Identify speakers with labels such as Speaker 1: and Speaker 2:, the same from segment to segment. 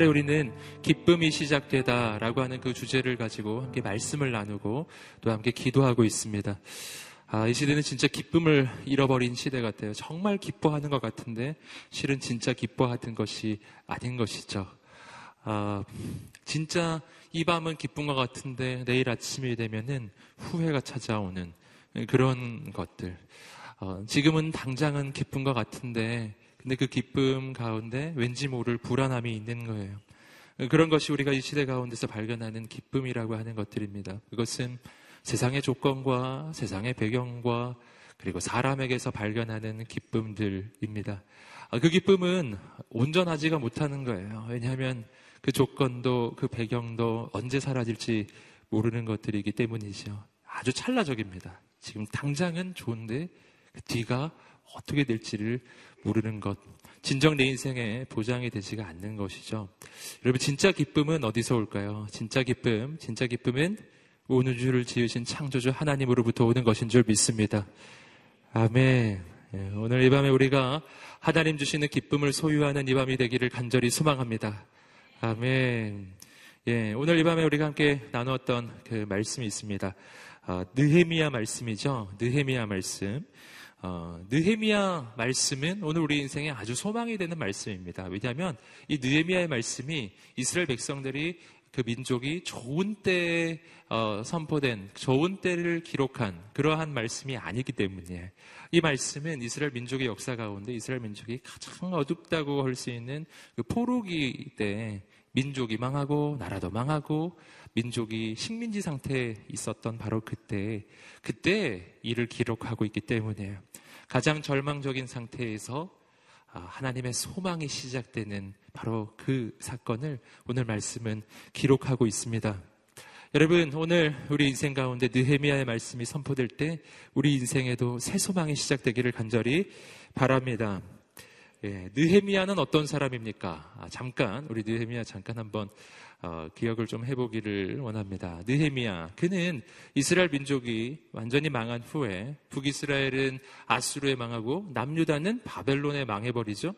Speaker 1: 네, 이번 달에 우리는 기쁨이 시작되다라고 하는 그 주제를 가지고 함께 말씀을 나누고 또 함께 기도하고 있습니다. 아, 이 시대는 진짜 기쁨을 잃어버린 시대 같아요. 정말 기뻐하는 것 같은데 실은 진짜 기뻐하던 것이 아닌 것이죠. 아, 진짜 이 밤은 것 같은데 내일 아침이 되면은 후회가 찾아오는 그런 것들. 어, 지금은 당장은 것 같은데 근데 그 기쁨 가운데 왠지 모를 불안함이 있는 거예요. 그런 것이 우리가 이 시대 가운데서 발견하는 기쁨이라고 하는 것들입니다. 그것은 세상의 조건과 세상의 배경과 그리고 사람에게서 발견하는 기쁨들입니다. 아, 그 기쁨은 온전하지가 못하는 거예요. 왜냐하면 그 조건도 그 배경도 언제 사라질지 모르는 것들이기 때문이죠. 아주 찰나적입니다. 지금 당장은 좋은데 그 뒤가 어떻게 될지를 모르는 것. 진정 내 인생에 보장이 되지가 않는 것이죠. 여러분, 진짜 기쁨은 어디서 올까요? 진짜 기쁨, 진짜 기쁨은 온 우주를 지으신 창조주 하나님으로부터 오는 것인 줄 믿습니다. 아멘. 예, 오늘 이 밤에 우리가 하나님 주시는 기쁨을 소유하는 이 밤이 되기를 간절히 소망합니다. 아멘. 예, 오늘 이 밤에 우리가 함께 나누었던 그 말씀이 있습니다. 어, 느헤미야 말씀이죠. 느헤미야 말씀. 어, 느헤미야 말씀은 오늘 우리 인생에 아주 소망이 되는 말씀입니다. 왜냐하면 이 느헤미야의 말씀이 이스라엘 백성들이 그 민족이 좋은 때에 어, 선포된 좋은 때를 기록한 그러한 말씀이 아니기 때문에 이 말씀은 이스라엘 민족의 역사 가운데 이스라엘 민족이 가장 어둡다고 할 수 있는 그 포로기 때 민족이 망하고 나라도 망하고 민족이 식민지 상태에 있었던 바로 그때 그때 일을 기록하고 있기 때문에 가장 절망적인 상태에서 아, 하나님의 소망이 시작되는 바로 그 사건을 오늘 말씀은 기록하고 있습니다. 여러분, 오늘 우리 인생 가운데 느헤미야의 말씀이 선포될 때 우리 인생에도 새 소망이 시작되기를 간절히 바랍니다. 예, 느헤미야는 어떤 사람입니까? 아, 잠깐 우리 느헤미야 잠깐 한번 어, 기억을 좀 해보기를 원합니다. 느헤미야 그는 이스라엘 민족이 완전히 망한 후에 북이스라엘은 아수르에 망하고 남유다는 바벨론에 망해버리죠.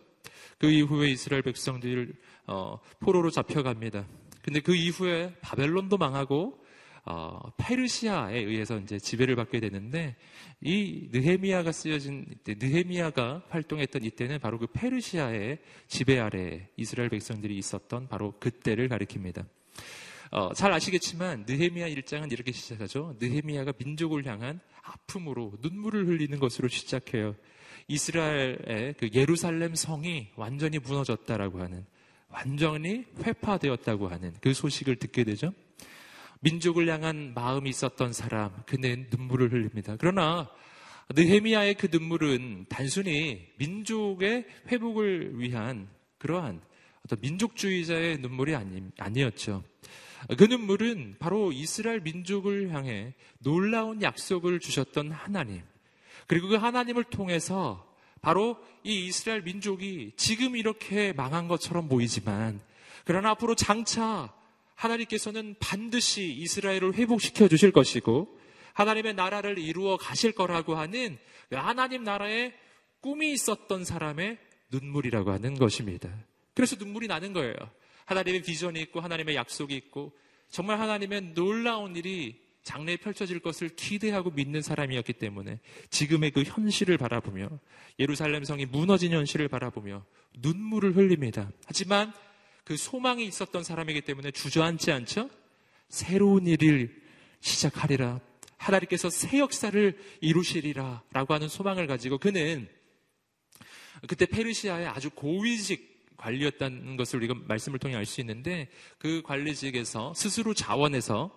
Speaker 1: 그 이후에 이스라엘 백성들 어, 포로로 잡혀갑니다. 근데 그 이후에 바벨론도 망하고 어, 페르시아에 의해서 이제 지배를 받게 되는데 이 느헤미야가 쓰여진 이때 느헤미야가 활동했던 이때는 바로 그 페르시아의 지배 아래 이스라엘 백성들이 있었던 바로 그때를 가리킵니다. 어, 잘 아시겠지만 느헤미야 일장은 이렇게 시작하죠. 느헤미야가 민족을 향한 아픔으로 눈물을 흘리는 것으로 시작해요. 이스라엘의 그 예루살렘 성이 완전히 무너졌다라고 하는 완전히 회파되었다고 하는 그 소식을 듣게 되죠. 민족을 향한 마음이 있었던 사람, 그는 눈물을 흘립니다. 그러나 느헤미야의 그 눈물은 단순히 민족의 회복을 위한 그러한 어떤 민족주의자의 눈물이 아니, 아니었죠. 그 눈물은 바로 이스라엘 민족을 향해 놀라운 약속을 주셨던 하나님, 그리고 그 하나님을 통해서 바로 이 이스라엘 민족이 지금 이렇게 망한 것처럼 보이지만, 그러나 앞으로 장차 하나님께서는 반드시 이스라엘을 회복시켜 주실 것이고 하나님의 나라를 이루어 가실 거라고 하는 그 하나님 나라의 꿈이 있었던 사람의 눈물이라고 하는 것입니다. 그래서 눈물이 나는 거예요. 하나님의 비전이 있고 하나님의 약속이 있고 정말 하나님의 놀라운 일이 장래에 펼쳐질 것을 기대하고 믿는 사람이었기 때문에 지금의 그 현실을 바라보며 예루살렘 성이 무너진 현실을 바라보며 눈물을 흘립니다. 하지만 그 소망이 있었던 사람이기 때문에 주저앉지 않죠? 새로운 일을 시작하리라. 하나님께서 새 역사를 이루시리라. 라고 하는 소망을 가지고 그는 그때 페르시아의 아주 고위직 관리였다는 것을 우리가 말씀을 통해 알 수 있는데 그 관리직에서 스스로 자원해서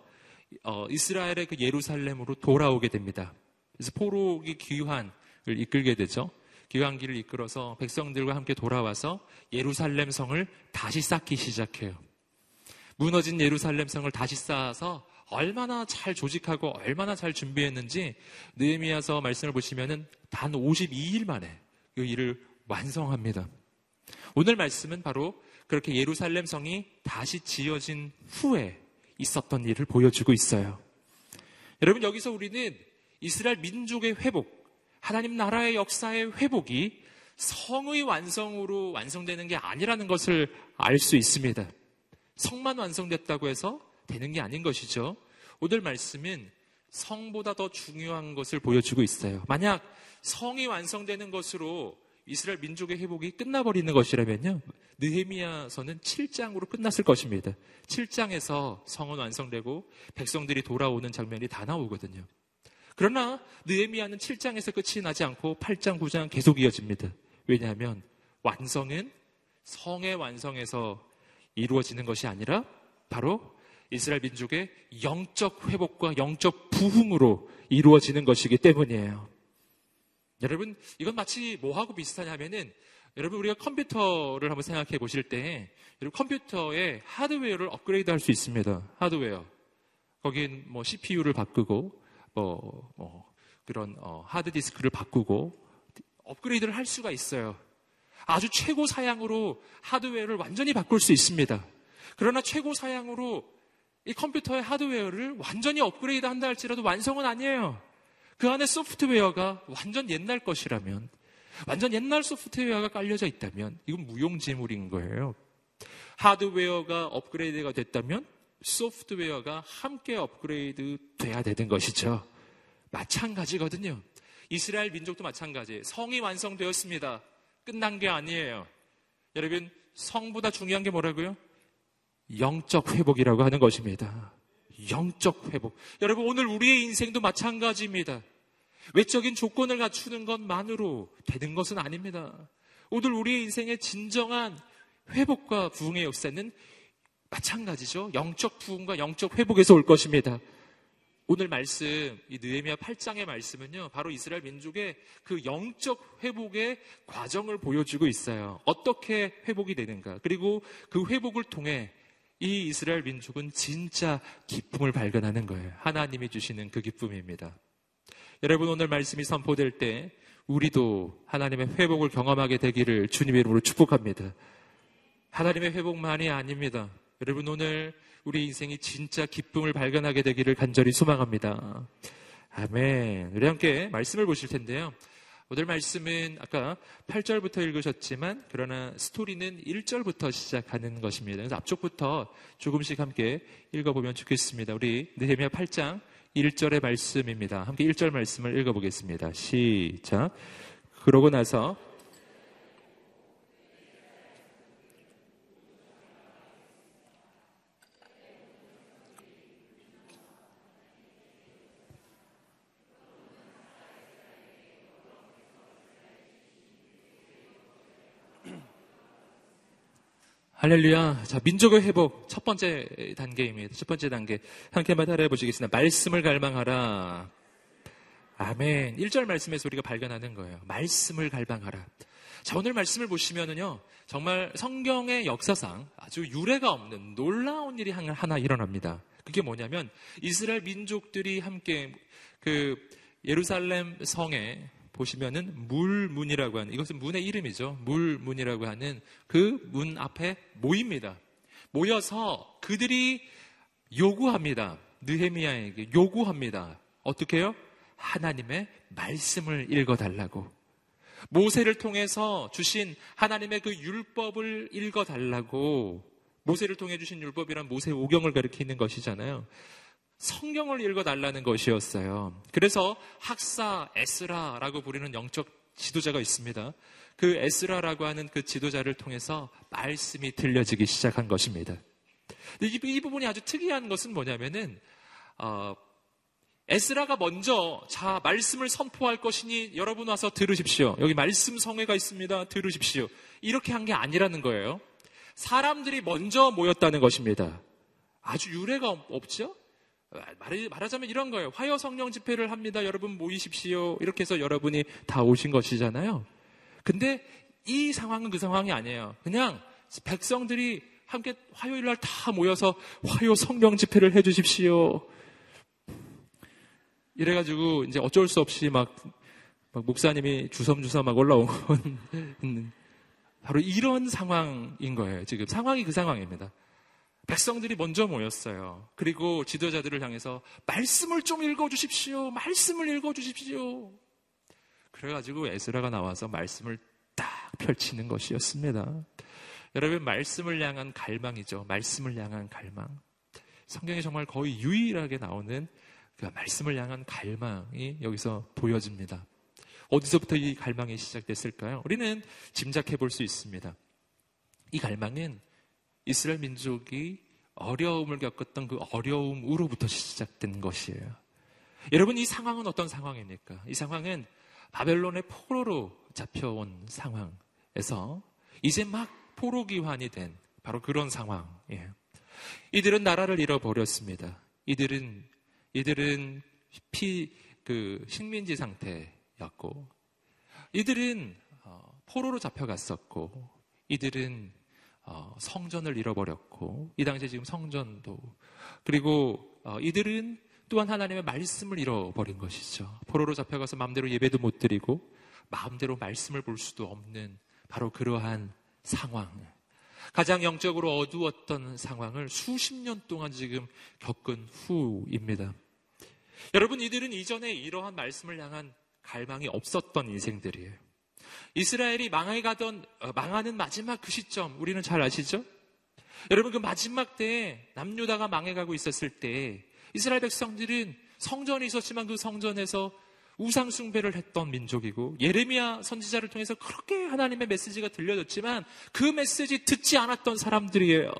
Speaker 1: 어, 이스라엘의 그 예루살렘으로 돌아오게 됩니다. 그래서 포로기 귀환을 이끌게 되죠. 기왕기를 이끌어서 백성들과 함께 돌아와서 예루살렘 성을 다시 쌓기 시작해요. 무너진 예루살렘 성을 다시 쌓아서 얼마나 잘 조직하고 얼마나 잘 준비했는지 느헤미야서 말씀을 보시면은 단 52일 만에 그 일을 완성합니다. 오늘 말씀은 바로 그렇게 예루살렘 성이 다시 지어진 후에 있었던 일을 보여주고 있어요. 여러분 여기서 우리는 이스라엘 민족의 회복, 하나님 나라의 역사의 회복이 성의 완성으로 완성되는 게 아니라는 것을 알 수 있습니다. 성만 완성됐다고 해서 되는 게 아닌 것이죠. 오늘 말씀은 성보다 더 중요한 것을 보여주고 있어요. 만약 성이 완성되는 것으로 이스라엘 민족의 회복이 끝나버리는 것이라면요. 느헤미야서는 7장으로 끝났을 것입니다. 7장에서 성은 완성되고 백성들이 돌아오는 장면이 다 나오거든요. 그러나 느헤미야는 7장에서 끝이 나지 않고 8장, 9장 계속 이어집니다. 왜냐하면 완성은 성의 완성에서 이루어지는 것이 아니라 바로 이스라엘 민족의 영적 회복과 영적 부흥으로 이루어지는 것이기 때문이에요. 여러분, 이건 마치 뭐하고 비슷하냐면은 여러분 우리가 컴퓨터를 한번 생각해 보실 때 여러분 컴퓨터의 하드웨어를 업그레이드 할 수 있습니다. 하드웨어. 거긴 뭐 CPU를 바꾸고 뭐, 뭐 그런 어, 하드디스크를 바꾸고 업그레이드를 할 수가 있어요. 아주 최고 사양으로 하드웨어를 완전히 바꿀 수 있습니다. 그러나 최고 사양으로 이 컴퓨터의 하드웨어를 완전히 업그레이드 한다 할지라도 완성은 아니에요. 그 안에 소프트웨어가 완전 옛날 것이라면, 완전 옛날 소프트웨어가 깔려져 있다면, 이건 무용지물인 거예요. 하드웨어가 업그레이드가 됐다면, 소프트웨어가 함께 업그레이드 돼야 되는 것이죠. 마찬가지거든요. 이스라엘 민족도 마찬가지. 성이 완성되었습니다. 끝난 게 아니에요. 여러분, 성보다 중요한 게 뭐라고요? 영적 회복이라고 하는 것입니다. 영적 회복. 여러분, 오늘 우리의 인생도 마찬가지입니다. 외적인 조건을 갖추는 것만으로 되는 것은 아닙니다. 오늘 우리의 인생의 진정한 회복과 부흥의 역사는 마찬가지죠. 영적 부흥과 영적 회복에서 올 것입니다. 오늘 말씀, 이 느헤미야 8장의 말씀은요, 바로 이스라엘 민족의 그 영적 회복의 과정을 보여주고 있어요. 어떻게 회복이 되는가. 그리고 그 회복을 통해 이 이스라엘 민족은 진짜 기쁨을 발견하는 거예요. 하나님이 주시는 그 기쁨입니다. 여러분 오늘 말씀이 선포될 때 우리도 하나님의 회복을 경험하게 되기를 주님의 이름으로 축복합니다. 하나님의 회복만이 아닙니다. 여러분 오늘 우리 인생이 진짜 기쁨을 발견하게 되기를 간절히 소망합니다. 아멘. 우리 함께 말씀을 보실 텐데요. 오늘 말씀은 아까 8절부터 읽으셨지만 그러나 스토리는 1절부터 시작하는 것입니다. 그래서 앞쪽부터 조금씩 함께 읽어보면 좋겠습니다. 우리 느헤미야 8장 1절의 말씀입니다. 함께 1절 말씀을 읽어보겠습니다. 시작. 그러고 나서 할렐루야. 자, 민족의 회복 첫 번째 단계입니다. 첫 번째 단계. 함께만 따라해 보시겠습니다. 말씀을 갈망하라. 아멘. 1절 말씀에서 우리가 발견하는 거예요. 말씀을 갈망하라. 자, 오늘 말씀을 보시면은요, 정말 성경의 역사상 아주 유례가 없는 놀라운 일이 하나 일어납니다. 그게 뭐냐면, 이스라엘 민족들이 함께 그 예루살렘 성에 보시면은 물문이라고 하는 이것은 문의 이름이죠. 물문이라고 하는 그 문 앞에 모입니다. 모여서 그들이 요구합니다. 느헤미야에게 요구합니다. 어떻게 해요? 하나님의 말씀을 읽어달라고. 모세를 통해서 주신 하나님의 그 율법을 읽어달라고. 모세를 통해 주신 율법이란 모세 오경을 가리키는 것이잖아요. 성경을 읽어달라는 것이었어요. 그래서 학사 에스라라고 부르는 영적 지도자가 있습니다. 그 에스라라고 하는 그 지도자를 통해서 말씀이 들려지기 시작한 것입니다. 이, 이 부분이 아주 특이한 것은 뭐냐면은 어, 에스라가 먼저 자 말씀을 선포할 것이니 여러분 와서 들으십시오. 여기 말씀 성회가 있습니다. 들으십시오. 이렇게 한 게 아니라는 거예요. 사람들이 먼저 모였다는 것입니다. 아주 유례가 없죠? 말하자면 이런 거예요. 화요 성령 집회를 합니다. 여러분 모이십시오. 이렇게 해서 여러분이 다 오신 것이잖아요. 근데 이 상황은 그 상황이 아니에요. 그냥 백성들이 함께 화요일 날 다 모여서 화요 성령 집회를 해 주십시오. 이래가지고 이제 어쩔 수 없이 막, 막 목사님이 주섬주섬 막 올라온 건 바로 이런 상황인 거예요. 지금 상황이 그 상황입니다. 백성들이 먼저 모였어요. 그리고 지도자들을 향해서 말씀을 좀 읽어 주십시오. 말씀을 읽어 주십시오. 그래가지고 에스라가 나와서 말씀을 딱 펼치는 것이었습니다. 여러분, 말씀을 향한 갈망이죠. 말씀을 향한 갈망. 성경에 정말 거의 유일하게 나오는 그 말씀을 향한 갈망이 여기서 보여집니다. 어디서부터 이 갈망이 시작됐을까요? 우리는 짐작해 볼 수 있습니다. 이 갈망은 이스라엘 민족이 어려움을 겪었던 그 어려움으로부터 시작된 것이에요. 여러분, 이 상황은 어떤 상황입니까? 이 상황은 바벨론의 포로로 잡혀온 상황에서 이제 막 포로 기환이 된 바로 그런 상황이에요. 이들은 나라를 잃어버렸습니다. 이들은, 이들은 피, 그, 식민지 상태였고, 이들은 어, 포로로 잡혀갔었고, 이들은 어, 성전을 잃어버렸고 이 당시에 지금 성전도 그리고 어, 이들은 또한 하나님의 말씀을 잃어버린 것이죠. 포로로 잡혀가서 마음대로 예배도 못 드리고 마음대로 말씀을 볼 수도 없는 바로 그러한 상황. 가장 영적으로 어두웠던 상황을 수십 년 동안 지금 겪은 후입니다. 여러분, 이들은 이전에 이러한 말씀을 향한 갈망이 없었던 인생들이에요. 이스라엘이 망해가던 어, 망하는 마지막 그 시점 우리는 잘 아시죠? 여러분 그 마지막 때에 남유다가 망해가고 있었을 때 이스라엘 백성들은 성전이 있었지만 그 성전에서 우상 숭배를 했던 민족이고 예레미야 선지자를 통해서 그렇게 하나님의 메시지가 들려졌지만 그 메시지 듣지 않았던 사람들이에요.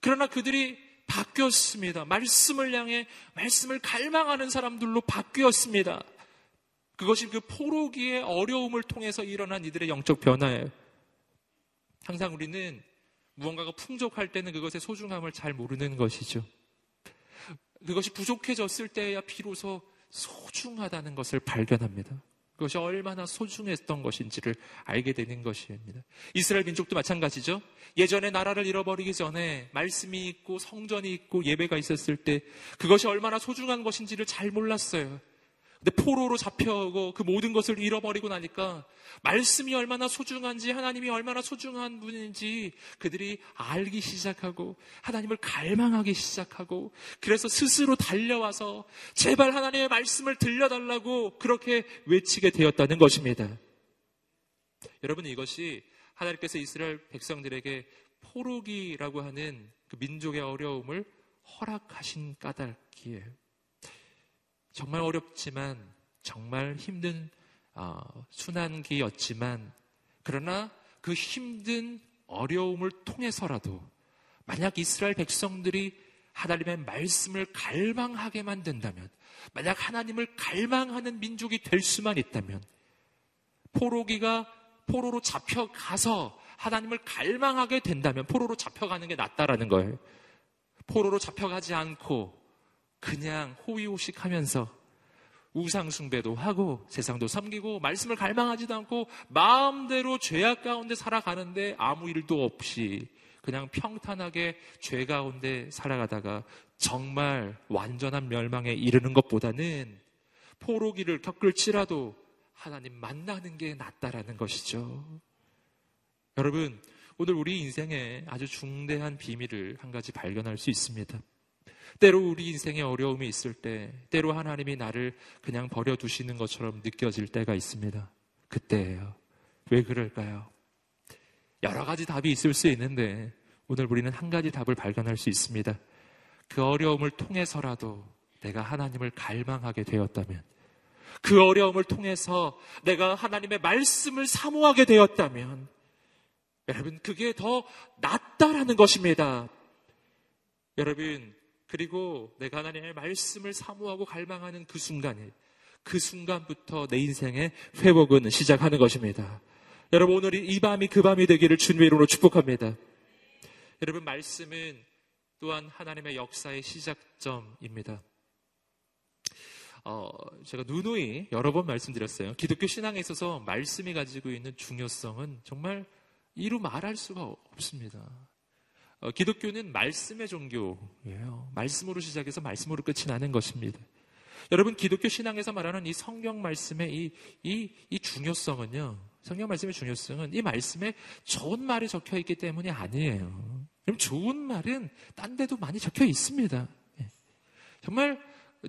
Speaker 1: 그러나 그들이 바뀌었습니다. 말씀을 향해 말씀을 갈망하는 사람들로 바뀌었습니다. 그것이 그 포로기의 어려움을 통해서 일어난 이들의 영적 변화예요. 항상 우리는 무언가가 풍족할 때는 그것의 소중함을 잘 모르는 것이죠. 그것이 부족해졌을 때야 비로소 소중하다는 것을 발견합니다. 그것이 얼마나 소중했던 것인지를 알게 되는 것입니다. 이스라엘 민족도 마찬가지죠. 예전에 나라를 잃어버리기 전에 말씀이 있고 성전이 있고 예배가 있었을 때 그것이 얼마나 소중한 것인지를 잘 몰랐어요. 근데 포로로 잡혀오고 그 모든 것을 잃어버리고 나니까 말씀이 얼마나 소중한지 하나님이 얼마나 소중한 분인지 그들이 알기 시작하고 하나님을 갈망하기 시작하고 그래서 스스로 달려와서 제발 하나님의 말씀을 들려달라고 그렇게 외치게 되었다는 것입니다. 여러분 이것이 하나님께서 이스라엘 백성들에게 포로기라고 하는 그 민족의 어려움을 허락하신 까닭이에요. 정말 어렵지만 정말 힘든 어, 순환기였지만 그러나 그 힘든 어려움을 통해서라도 만약 이스라엘 백성들이 하나님의 말씀을 갈망하게 만든다면 만약 하나님을 갈망하는 민족이 될 수만 있다면 포로기가 포로로 잡혀가서 하나님을 갈망하게 된다면 포로로 잡혀가는 게 낫다라는 거예요. 포로로 잡혀가지 않고 그냥 호의호식 하면서 우상숭배도 하고 세상도 섬기고 말씀을 갈망하지도 않고 마음대로 죄악 가운데 살아가는데 아무 일도 없이 그냥 평탄하게 죄 가운데 살아가다가 정말 완전한 멸망에 이르는 것보다는 포로기를 겪을지라도 하나님 만나는 게 낫다라는 것이죠. 여러분, 오늘 우리 인생에 아주 중대한 비밀을 한 가지 발견할 수 있습니다. 때로 우리 인생에 어려움이 있을 때, 때로 하나님이 나를 그냥 버려두시는 것처럼 느껴질 때가 있습니다. 그때예요. 왜 그럴까요? 여러 가지 답이 있을 수 있는데, 오늘 우리는 한 가지 답을 발견할 수 있습니다. 그 어려움을 통해서라도 내가 하나님을 갈망하게 되었다면, 그 어려움을 통해서 내가 하나님의 말씀을 사모하게 되었다면, 여러분, 그게 더 낫다라는 것입니다. 여러분, 그리고 내가 하나님의 말씀을 사모하고 갈망하는 그 순간에 그 순간부터 내 인생의 회복은 시작하는 것입니다. 여러분 오늘 이 밤이 그 밤이 되기를 주님의 이름으로 축복합니다. 여러분 말씀은 또한 하나님의 역사의 시작점입니다. 어, 제가 누누이 여러 번 말씀드렸어요. 기독교 신앙에 있어서 말씀이 가지고 있는 중요성은 정말 이루 말할 수가 없습니다. 어, 기독교는 말씀의 종교예요. 말씀으로 시작해서 말씀으로 끝이 나는 것입니다. 여러분, 기독교 신앙에서 말하는 이 성경 말씀의 이, 이, 이 중요성은요, 성경 말씀의 중요성은 이 말씀에 좋은 말이 적혀 있기 때문이 아니에요. 그럼 좋은 말은 딴 데도 많이 적혀 있습니다. 예. 정말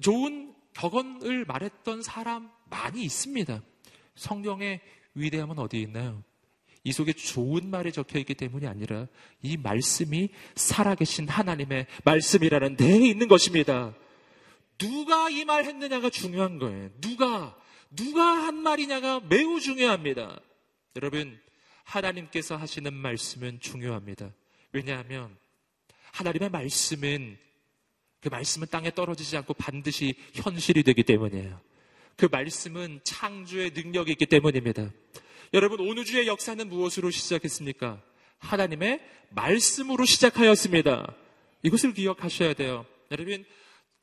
Speaker 1: 좋은 격언을 말했던 사람 많이 있습니다. 성경의 위대함은 어디 있나요? 이 속에 좋은 말이 적혀 있기 때문이 아니라 이 말씀이 살아계신 하나님의 말씀이라는 데에 있는 것입니다. 누가 이 말 했느냐가 중요한 거예요. 누가, 누가 한 말이냐가 매우 중요합니다. 여러분, 하나님께서 하시는 말씀은 중요합니다. 왜냐하면 하나님의 말씀은 그 말씀은 땅에 떨어지지 않고 반드시 현실이 되기 때문이에요. 그 말씀은 창조의 능력이 있기 때문입니다. 여러분, 오늘 주의 역사는 무엇으로 시작했습니까? 하나님의 말씀으로 시작하였습니다. 이것을 기억하셔야 돼요. 여러분,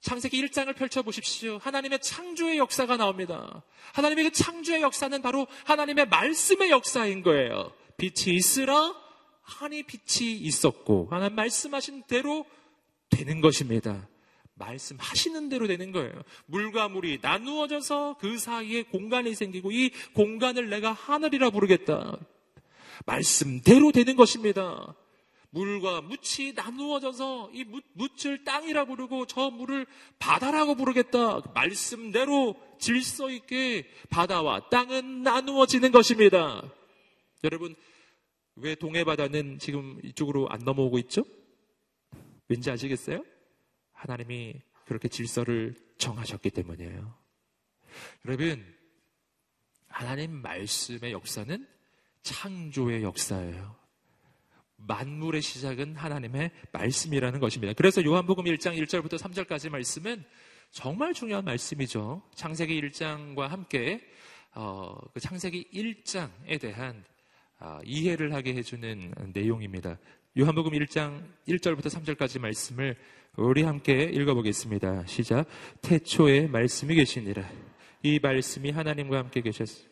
Speaker 1: 창세기 1장을 펼쳐보십시오. 하나님의 창조의 역사가 나옵니다. 하나님의 그 창조의 역사는 바로 하나님의 말씀의 역사인 거예요. 빛이 있으라 하니 빛이 있었고 하나님 말씀하신 대로 되는 것입니다. 말씀하시는 대로 되는 거예요. 물과 물이 나누어져서 그 사이에 공간이 생기고 이 공간을 내가 하늘이라 부르겠다. 말씀대로 되는 것입니다. 물과 묻이 나누어져서 이 묻, 묻을 땅이라 부르고 저 물을 바다라고 부르겠다. 말씀대로 질서 있게 바다와 땅은 나누어지는 것입니다. 여러분, 왜 동해 바다는 지금 이쪽으로 안 넘어오고 있죠? 왠지 아시겠어요? 하나님이 그렇게 질서를 정하셨기 때문이에요. 여러분, 하나님 말씀의 역사는 창조의 역사예요. 만물의 시작은 하나님의 말씀이라는 것입니다. 그래서 요한복음 1장 1절부터 3절까지 말씀은 정말 중요한 말씀이죠. 창세기 1장과 함께 어, 그 창세기 1장에 대한 어, 이해를 하게 해주는 내용입니다. 요한복음 1장 1절부터 3절까지 말씀을 우리 함께 읽어보겠습니다. 시작. 태초에 말씀이 계시니라. 이 말씀이 하나님과 함께 계셨습니다.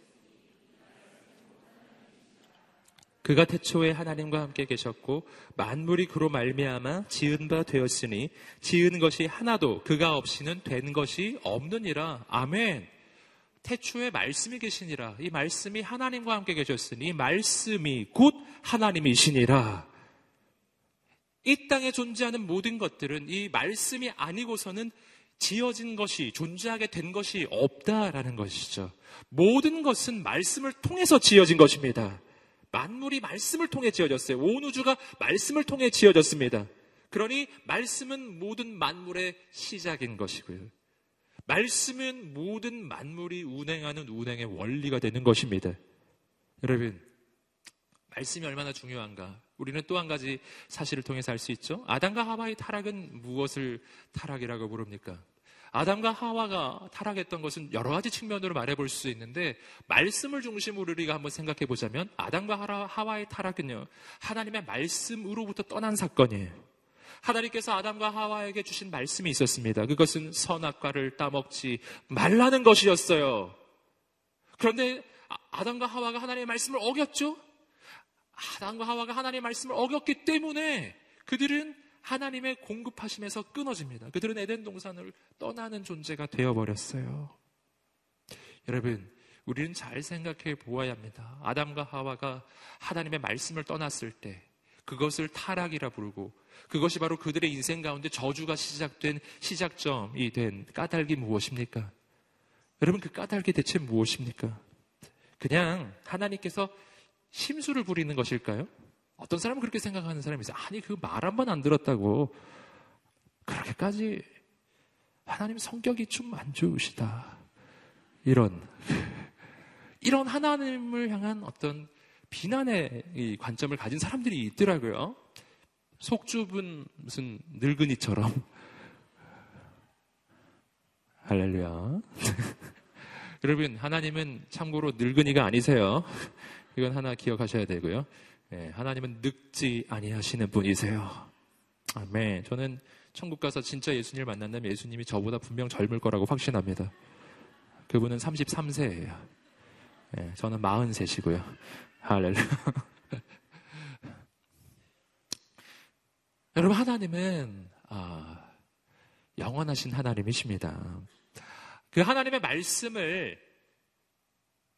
Speaker 1: 그가 태초에 하나님과 함께 계셨고 만물이 그로 말미암아 지은 바 되었으니 지은 것이 하나도 그가 없이는 된 것이 없느니라. 아멘. 태초에 말씀이 계시니라. 이 말씀이 하나님과 함께 계셨으니 말씀이 곧 하나님이시니라. 이 땅에 존재하는 모든 것들은 이 말씀이 아니고서는 지어진 것이 존재하게 된 것이 없다라는 것이죠. 모든 것은 말씀을 통해서 지어진 것입니다. 만물이 말씀을 통해 지어졌어요. 온 우주가 말씀을 통해 지어졌습니다. 그러니 말씀은 모든 만물의 시작인 것이고요. 말씀은 모든 만물이 운행하는 운행의 원리가 되는 것입니다. 여러분, 말씀이 얼마나 중요한가? 우리는 또 한 가지 사실을 통해서 알 수 있죠. 아담과 하와의 타락은 무엇을 타락이라고 부릅니까? 아담과 하와가 타락했던 것은 여러 가지 측면으로 말해볼 수 있는데 말씀을 중심으로 우리가 한번 생각해 보자면 아담과 하와의 타락은요 하나님의 말씀으로부터 떠난 사건이에요. 하나님께서 아담과 하와에게 주신 말씀이 있었습니다. 그것은 선악과를 따먹지 말라는 것이었어요. 그런데 아, 아담과 하와가 하나님의 말씀을 어겼죠? 아담과 하와가 하나님의 말씀을 어겼기 때문에 그들은 하나님의 공급하심에서 끊어집니다. 그들은 에덴 동산을 떠나는 존재가 되어버렸어요. 여러분, 우리는 잘 생각해 보아야 합니다. 아담과 하와가 하나님의 말씀을 떠났을 때 그것을 타락이라 부르고 그것이 바로 그들의 인생 가운데 저주가 시작된 시작점이 된 까닭이 무엇입니까? 여러분 그 까닭이 대체 무엇입니까? 그냥 하나님께서 심수를 부리는 것일까요? 어떤 사람은 그렇게 생각하는 사람이 있어요. 아니, 그 말 한 번 안 들었다고. 그렇게까지 하나님 성격이 좀 안 좋으시다. 이런. 이런 하나님을 향한 어떤 비난의 관점을 가진 사람들이 있더라고요. 속 좁은 무슨 늙은이처럼. 할렐루야. 여러분, 하나님은 참고로 늙은이가 아니세요. 이건 하나 기억하셔야 되고요. 예, 하나님은 늙지 아니하시는 분이세요. 아멘. 저는 천국 가서 진짜 예수님을 만난다면 예수님이 저보다 분명 젊을 거라고 확신합니다. 그분은 33세예요. 예, 저는 43이고요. 할렐루야. 여러분 하나님은 아, 영원하신 하나님이십니다. 그 하나님의 말씀을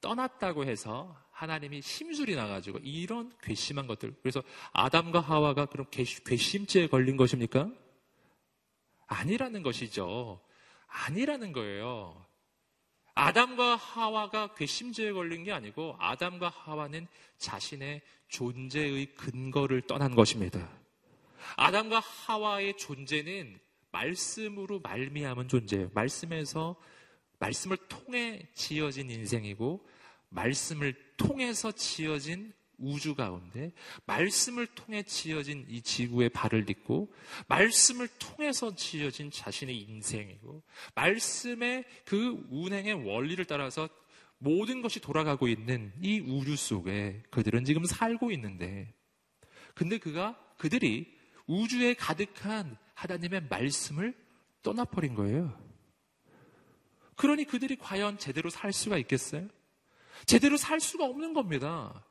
Speaker 1: 떠났다고 해서 하나님이 심술이 나가지고 이런 괘씸한 것들. 그래서 아담과 하와가 그럼 괘씸죄에 걸린 것입니까? 아니라는 것이죠. 아니라는 거예요. 아담과 하와가 괘씸죄에 걸린 게 아니고 아담과 하와는 자신의 존재의 근거를 떠난 것입니다. 아담과 하와의 존재는 말씀으로 말미암은 존재예요. 말씀에서 말씀을 통해 지어진 인생이고 말씀을 통해서 지어진 우주 가운데 말씀을 통해 지어진 이 지구의 발을 딛고 말씀을 통해서 지어진 자신의 인생이고 말씀의 그 운행의 원리를 따라서 모든 것이 돌아가고 있는 이 우주 속에 그들은 지금 살고 있는데 근데 그가 그들이 우주에 가득한 하나님의 말씀을 떠나버린 거예요. 그러니 그들이 과연 제대로 살 수가 있겠어요? 제대로 살 수가 없는 겁니다.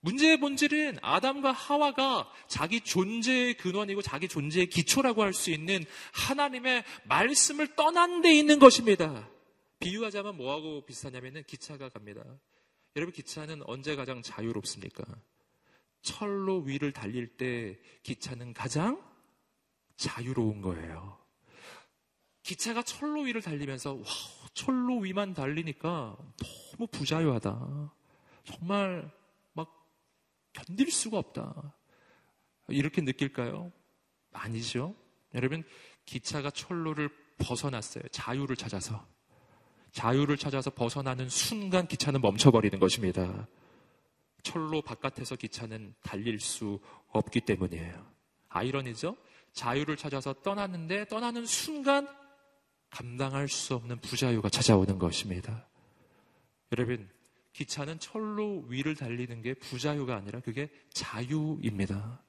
Speaker 1: 문제의 본질은 아담과 하와가 자기 존재의 근원이고 자기 존재의 기초라고 할 수 있는 하나님의 말씀을 떠난 데 있는 것입니다. 비유하자면 뭐하고 비슷하냐면 기차가 갑니다. 여러분 기차는 언제 가장 자유롭습니까? 철로 위를 달릴 때 기차는 가장 자유로운 거예요. 기차가 철로 위를 달리면서 와, 철로 위만 달리니까 너무 부자유하다. 정말 견딜 수가 없다. 이렇게 느낄까요? 아니죠. 여러분, 기차가 철로를 벗어났어요. 자유를 찾아서. 자유를 찾아서 벗어나는 순간 기차는 멈춰버리는 것입니다. 철로 바깥에서 기차는 달릴 수 없기 때문이에요. 아이러니죠? 자유를 찾아서 떠났는데 떠나는 순간 감당할 수 없는 부자유가 찾아오는 것입니다. 여러분, 기차는 철로 위를 달리는 게 부자유가 아니라 그게 자유입니다.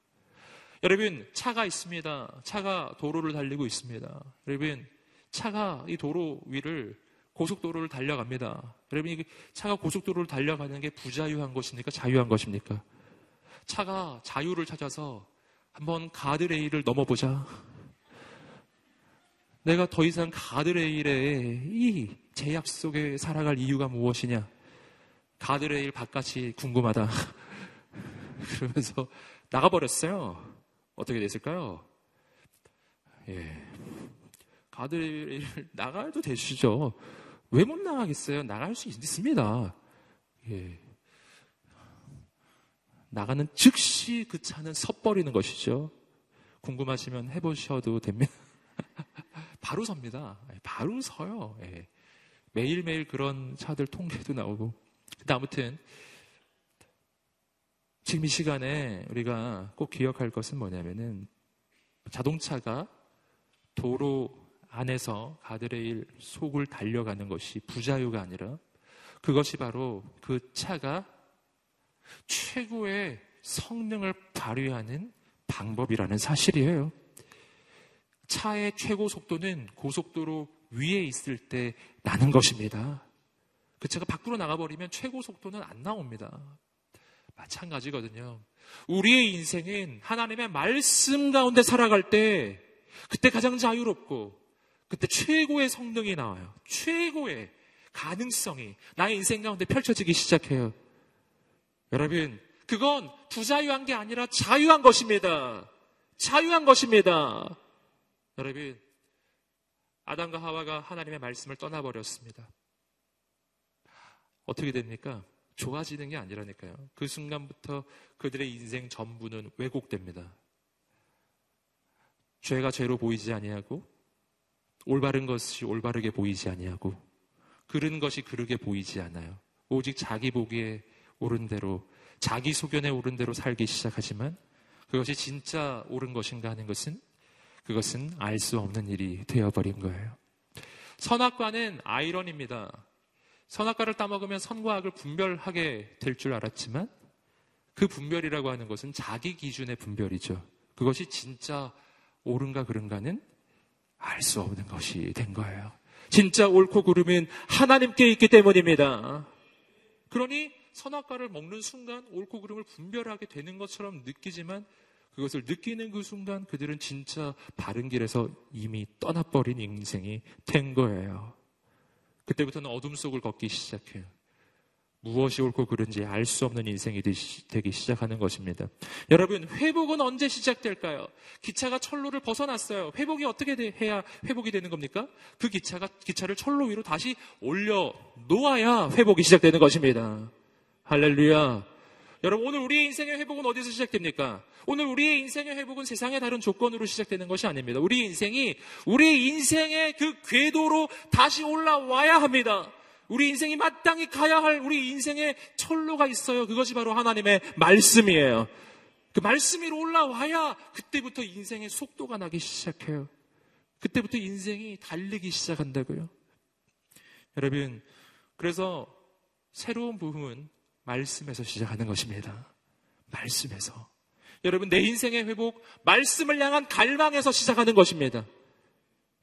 Speaker 1: 여러분, 차가 있습니다. 차가 도로를 달리고 있습니다. 여러분, 차가 이 도로 위를 고속도로를 달려갑니다. 여러분, 이 차가 고속도로를 달려가는 게 부자유한 것입니까? 자유한 것입니까? 차가 자유를 찾아서 한번 가드레일을 넘어보자. 내가 더 이상 가드레일의 이 제약 속에 살아갈 이유가 무엇이냐? 가드레일 바깥이 궁금하다. 그러면서 나가버렸어요. 어떻게 됐을까요? 예. 가드레일 나가도 되시죠. 왜 못 나가겠어요? 나갈 수 있습니다. 예. 나가는 즉시 그 차는 섰버리는 것이죠. 궁금하시면 해보셔도 됩니다. 바로 섭니다. 예, 바로 서요. 예. 매일매일 그런 차들 통계도 나오고. 근데 아무튼 지금 이 시간에 우리가 꼭 기억할 것은 뭐냐면은 자동차가 도로 안에서 가드레일 속을 달려가는 것이 부자유가 아니라 그것이 바로 그 차가 최고의 성능을 발휘하는 방법이라는 사실이에요. 차의 최고 속도는 고속도로 위에 있을 때 나는 것입니다. 그 차가 밖으로 나가버리면 최고 속도는 안 나옵니다. 마찬가지거든요. 우리의 인생은 하나님의 말씀 가운데 살아갈 때 그때 가장 자유롭고 그때 최고의 성능이 나와요. 최고의 가능성이 나의 인생 가운데 펼쳐지기 시작해요. 여러분, 그건 부자유한 게 아니라 자유한 것입니다. 자유한 것입니다. 여러분, 아담과 하와가 하나님의 말씀을 떠나버렸습니다. 어떻게 됩니까? 좋아지는 게 아니라니까요. 그 순간부터 그들의 인생 전부는 왜곡됩니다. 죄가 죄로 보이지 아니하고 올바른 것이 올바르게 보이지 아니하고 그른 것이 그르게 보이지 않아요. 오직 자기 보기에 옳은 대로 자기 소견에 옳은 대로 살기 시작하지만 그것이 진짜 옳은 것인가 하는 것은 그것은 알 수 없는 일이 되어버린 거예요. 선악과는 아이러니입니다. 선악과를 따먹으면 선과 악을 분별하게 될 줄 알았지만 그 분별이라고 하는 것은 자기 기준의 분별이죠. 그것이 진짜 옳은가 그른가는 알 수 없는 것이 된 거예요. 진짜 옳고 그름은 하나님께 있기 때문입니다. 그러니 선악과를 먹는 순간 옳고 그름을 분별하게 되는 것처럼 느끼지만 그것을 느끼는 그 순간 그들은 진짜 바른 길에서 이미 떠나버린 인생이 된 거예요. 그때부터는 어둠 속을 걷기 시작해요. 무엇이 옳고 그른지 알 수 없는 인생이 되기 시작하는 것입니다. 여러분, 회복은 언제 시작될까요? 기차가 철로를 벗어났어요. 회복이 어떻게 해야 회복이 되는 겁니까? 그 기차가 기차를 철로 위로 다시 올려 놓아야 회복이 시작되는 것입니다. 할렐루야. 여러분, 오늘 우리의 인생의 회복은 어디서 시작됩니까? 오늘 우리의 인생의 회복은 세상의 다른 조건으로 시작되는 것이 아닙니다. 우리 인생이 우리 인생의 그 궤도로 다시 올라와야 합니다. 우리 인생이 마땅히 가야 할 우리 인생의 철로가 있어요. 그것이 바로 하나님의 말씀이에요. 그 말씀 위로 올라와야 그때부터 인생의 속도가 나기 시작해요. 그때부터 인생이 달리기 시작한다고요. 여러분, 그래서 새로운 부흥은 말씀에서 시작하는 것입니다. 말씀에서. 여러분, 내 인생의 회복, 말씀을 향한 갈망에서 시작하는 것입니다.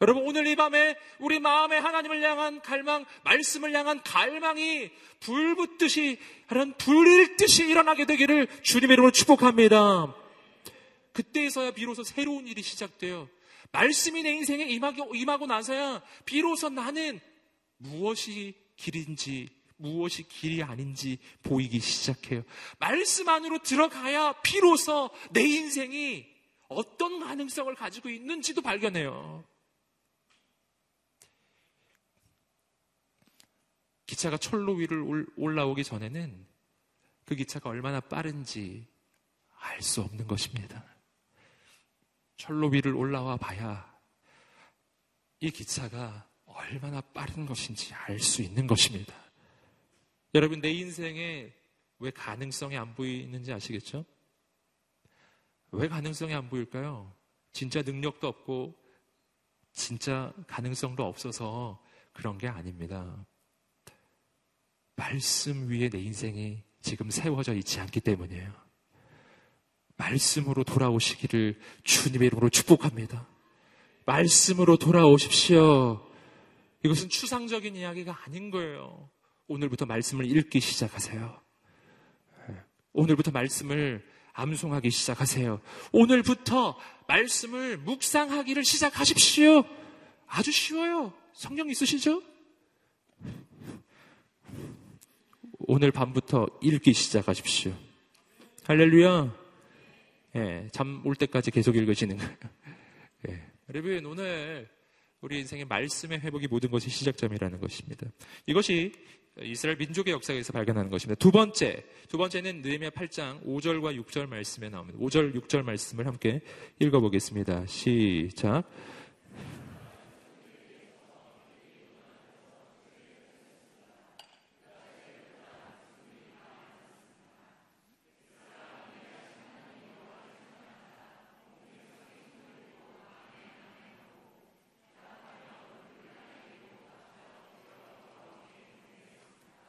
Speaker 1: 여러분, 오늘 이 밤에 우리 마음에 하나님을 향한 갈망, 말씀을 향한 갈망이 불 붙듯이, 하는 불일 듯이 일어나게 되기를 주님의 이름으로 축복합니다. 그때에서야 비로소 새로운 일이 시작돼요. 말씀이 내 인생에 임하고 나서야 비로소 나는 무엇이 길인지, 무엇이 길이 아닌지 보이기 시작해요. 말씀 안으로 들어가야 비로소 내 인생이 어떤 가능성을 가지고 있는지도 발견해요. 기차가 철로 위를 올라오기 전에는 그 기차가 얼마나 빠른지 알 수 없는 것입니다. 철로 위를 올라와 봐야 이 기차가 얼마나 빠른 것인지 알 수 있는 것입니다. 여러분, 내 인생에 왜 가능성이 안 보이는지 아시겠죠? 왜 가능성이 안 보일까요? 진짜 능력도 없고, 진짜 가능성도 없어서 그런 게 아닙니다. 말씀 위에 내 인생이 지금 세워져 있지 않기 때문이에요. 말씀으로 돌아오시기를 주님의 이름으로 축복합니다. 말씀으로 돌아오십시오. 이것은 추상적인 이야기가 아닌 거예요. 오늘부터 말씀을 읽기 시작하세요. 오늘부터 말씀을 암송하기 시작하세요. 오늘부터 말씀을 묵상하기를 시작하십시오. 아주 쉬워요. 성령 있으시죠? 오늘 밤부터 읽기 시작하십시오. 할렐루야. 예, 잠 올 때까지 계속 읽으시는 거예요. 예. 여러분, 오늘 우리 인생의 말씀의 회복이 모든 것이 시작점이라는 것입니다. 이것이 이스라엘 민족의 역사에서 발견하는 것입니다. 두 번째, 두 번째는 느헤미야 8장 5절과 6절 말씀에 나옵니다. 5절, 6절 말씀을 함께 읽어보겠습니다. 시작.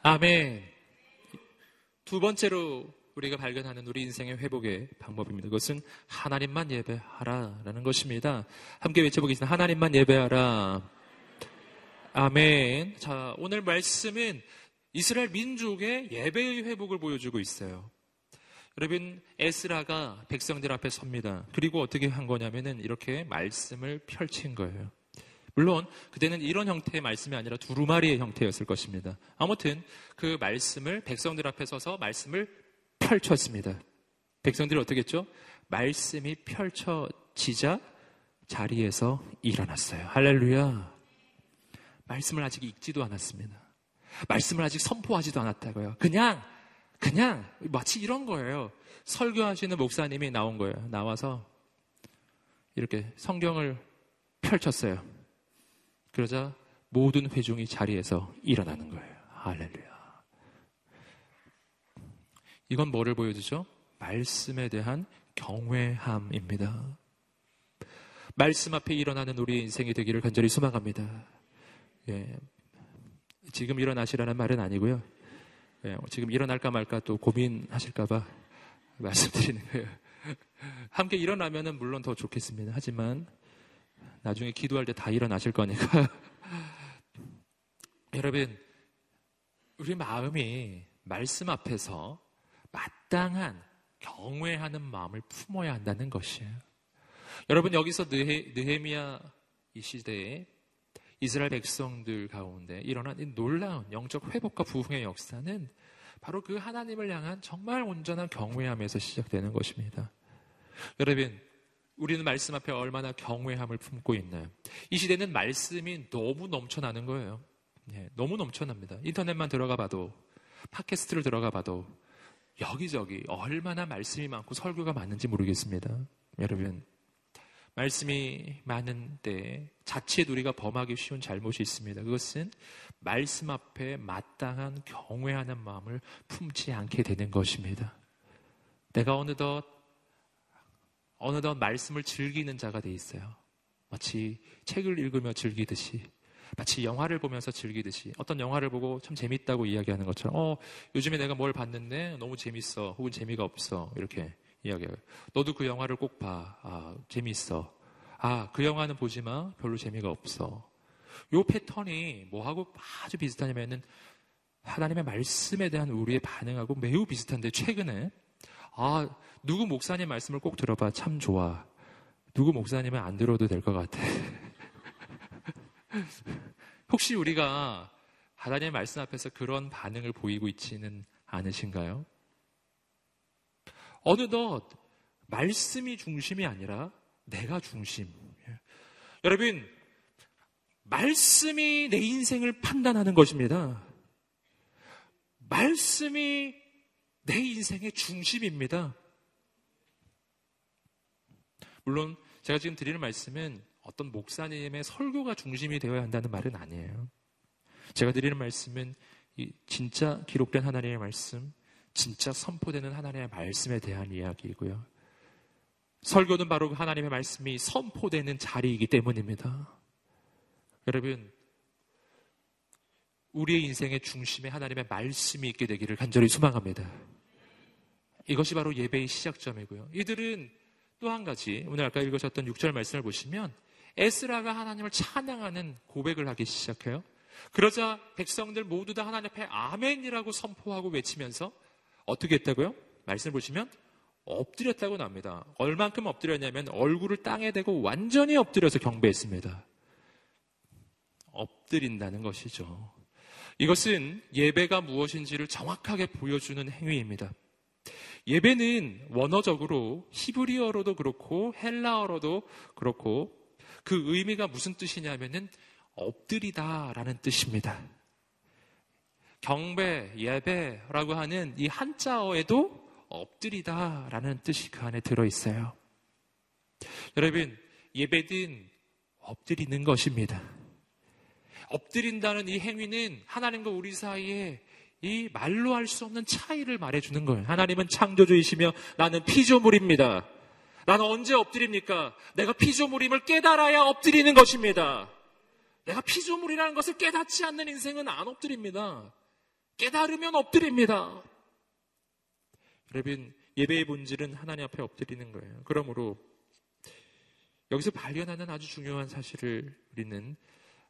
Speaker 1: 아멘. 두 번째로 우리가 발견하는 우리 인생의 회복의 방법입니다. 그것은 하나님만 예배하라라는 것입니다. 함께 외쳐보겠습니다. 하나님만 예배하라. 아멘. 자, 오늘 말씀은 이스라엘 민족의 예배의 회복을 보여주고 있어요. 여러분, 에스라가 백성들 앞에 섭니다. 그리고 어떻게 한 거냐면은 이렇게 말씀을 펼친 거예요. 물론 그때는 이런 형태의 말씀이 아니라 두루마리의 형태였을 것입니다. 아무튼 그 말씀을 백성들 앞에 서서 말씀을 펼쳤습니다. 백성들이 어떻게 했죠? 말씀이 펼쳐지자 자리에서 일어났어요. 할렐루야. 말씀을 아직 읽지도 않았습니다. 말씀을 아직 선포하지도 않았다고요. 그냥, 그냥 마치 이런 거예요. 설교하시는 목사님이 나온 거예요. 나와서 이렇게 성경을 펼쳤어요. 그러자 모든 회중이 자리에서 일어나는 거예요. 할렐루야. 이건 뭐를 보여주죠? 말씀에 대한 경외함입니다. 말씀 앞에 일어나는 우리의 인생이 되기를 간절히 소망합니다. 예. 지금 일어나시라는 말은 아니고요. 예. 지금 일어날까 말까 또 고민하실까봐 말씀드리는 거예요. 함께 일어나면은 물론 더 좋겠습니다. 하지만 나중에 기도할 때 다 일어나실 거니까. 여러분, 우리 마음이 말씀 앞에서 마땅한 경외하는 마음을 품어야 한다는 것이에요. 여러분, 여기서 느헤, 느헤미야 이 시대에 이스라엘 백성들 가운데 일어난 이 놀라운 영적 회복과 부흥의 역사는 바로 그 하나님을 향한 정말 온전한 경외함에서 시작되는 것입니다. 여러분, 우리는 말씀 앞에 얼마나 경외함을 품고 있나요? 이 시대는 말씀이 너무 넘쳐나는 거예요. 예, 너무 넘쳐납니다. 인터넷만 들어가 봐도, 팟캐스트를 들어가 봐도, 여기저기 얼마나 말씀이 많고 설교가 많은지 모르겠습니다. 여러분, 말씀이 많은데 자칫 우리가 범하기 쉬운 잘못이 있습니다. 그것은 말씀 앞에 마땅한 경외하는 마음을 품지 않게 되는 것입니다. 내가 어느덧 어느덧 말씀을 즐기는 자가 돼 있어요. 마치 책을 읽으며 즐기듯이 마치 영화를 보면서 즐기듯이 어떤 영화를 보고 참 재밌다고 이야기하는 것처럼 어 요즘에 내가 뭘 봤는데 너무 재밌어 혹은 재미가 없어 이렇게 이야기해요. 너도 그 영화를 꼭 봐. 아 재밌어. 아 그 영화는 보지 마. 별로 재미가 없어. 요 패턴이 뭐하고 아주 비슷하냐면은 하나님의 말씀에 대한 우리의 반응하고 매우 비슷한데 최근에 아 누구 목사님 말씀을 꼭 들어봐 참 좋아. 누구 목사님은 안 들어도 될 것 같아. 혹시 우리가 하나님의 말씀 앞에서 그런 반응을 보이고 있지는 않으신가요? 어느덧 말씀이 중심이 아니라 내가 중심. 여러분, 말씀이 내 인생을 판단하는 것입니다. 말씀이 내 인생의 중심입니다. 물론 제가 지금 드리는 말씀은 어떤 목사님의 설교가 중심이 되어야 한다는 말은 아니에요. 제가 드리는 말씀은 진짜 기록된 하나님의 말씀, 진짜 선포되는 하나님의 말씀에 대한 이야기이고요. 설교는 바로 그 하나님의 말씀이 선포되는 자리이기 때문입니다. 여러분, 우리의 인생의 중심에 하나님의 말씀이 있게 되기를 간절히 소망합니다. 이것이 바로 예배의 시작점이고요. 이들은 또 한 가지, 오늘 아까 읽으셨던 6절 말씀을 보시면 에스라가 하나님을 찬양하는 고백을 하기 시작해요. 그러자 백성들 모두 다 하나님 앞에 아멘이라고 선포하고 외치면서 어떻게 했다고요? 말씀을 보시면 엎드렸다고 납니다. 얼만큼 엎드렸냐면 얼굴을 땅에 대고 완전히 엎드려서 경배했습니다. 엎드린다는 것이죠. 이것은 예배가 무엇인지를 정확하게 보여주는 행위입니다. 예배는 원어적으로 히브리어로도 그렇고 헬라어로도 그렇고 그 의미가 무슨 뜻이냐면은 엎드리다라는 뜻입니다. 경배, 예배라고 하는 이 한자어에도 엎드리다라는 뜻이 그 안에 들어 있어요. 여러분, 예배는 엎드리는 것입니다. 엎드린다는 이 행위는 하나님과 우리 사이에 이 말로 할 수 없는 차이를 말해주는 거예요. 하나님은 창조주이시며 나는 피조물입니다. 나는 언제 엎드립니까? 내가 피조물임을 깨달아야 엎드리는 것입니다. 내가 피조물이라는 것을 깨닫지 않는 인생은 안 엎드립니다. 깨달으면 엎드립니다. 여러분, 예배의 본질은 하나님 앞에 엎드리는 거예요. 그러므로 여기서 발견하는 아주 중요한 사실을 우리는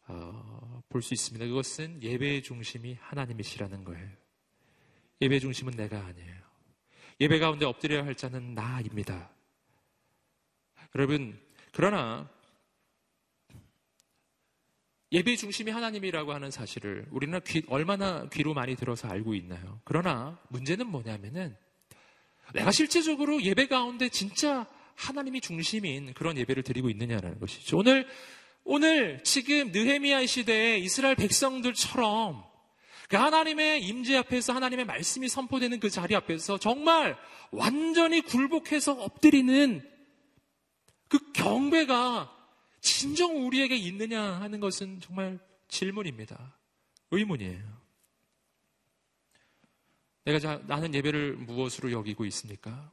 Speaker 1: 어, 볼 수 있습니다. 그것은 예배의 중심이 하나님이시라는 거예요. 예배의 중심은 내가 아니에요. 예배 가운데 엎드려야 할 자는 나입니다. 여러분, 그러나 예배 중심이 하나님이라고 하는 사실을 우리는 귀, 얼마나 귀로 많이 들어서 알고 있나요? 그러나 문제는 뭐냐면은 내가 실제적으로 예배 가운데 진짜 하나님이 중심인 그런 예배를 드리고 있느냐라는 것이죠. 오늘 오늘 지금 느헤미야 시대에 이스라엘 백성들처럼 그 하나님의 임재 앞에서 하나님의 말씀이 선포되는 그 자리 앞에서 정말 완전히 굴복해서 엎드리는 그 경배가 진정 우리에게 있느냐 하는 것은 정말 질문입니다. 의문이에요. 내가 자, 나는 예배를 무엇으로 여기고 있습니까?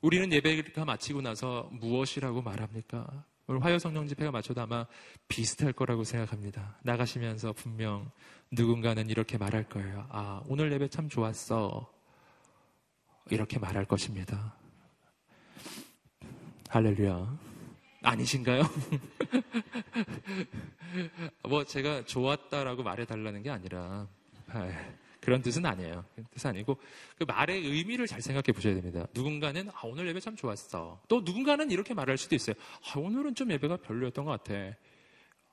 Speaker 1: 우리는 예배가 마치고 나서 무엇이라고 말합니까? 오늘 화요 성령 집회가 마쳐도 아마 비슷할 거라고 생각합니다. 나가시면서 분명 누군가는 이렇게 말할 거예요. 아, 오늘 예배 참 좋았어. 이렇게 말할 것입니다. 할렐루야. 아니신가요? 뭐 제가 좋았다라고 말해달라는 게 아니라 그런 뜻은 아니에요. 뜻 아니고 그 말의 의미를 잘 생각해 보셔야 됩니다. 누군가는 아, 오늘 예배 참 좋았어. 또 누군가는 이렇게 말할 수도 있어요. 아, 오늘은 좀 예배가 별로였던 것 같아.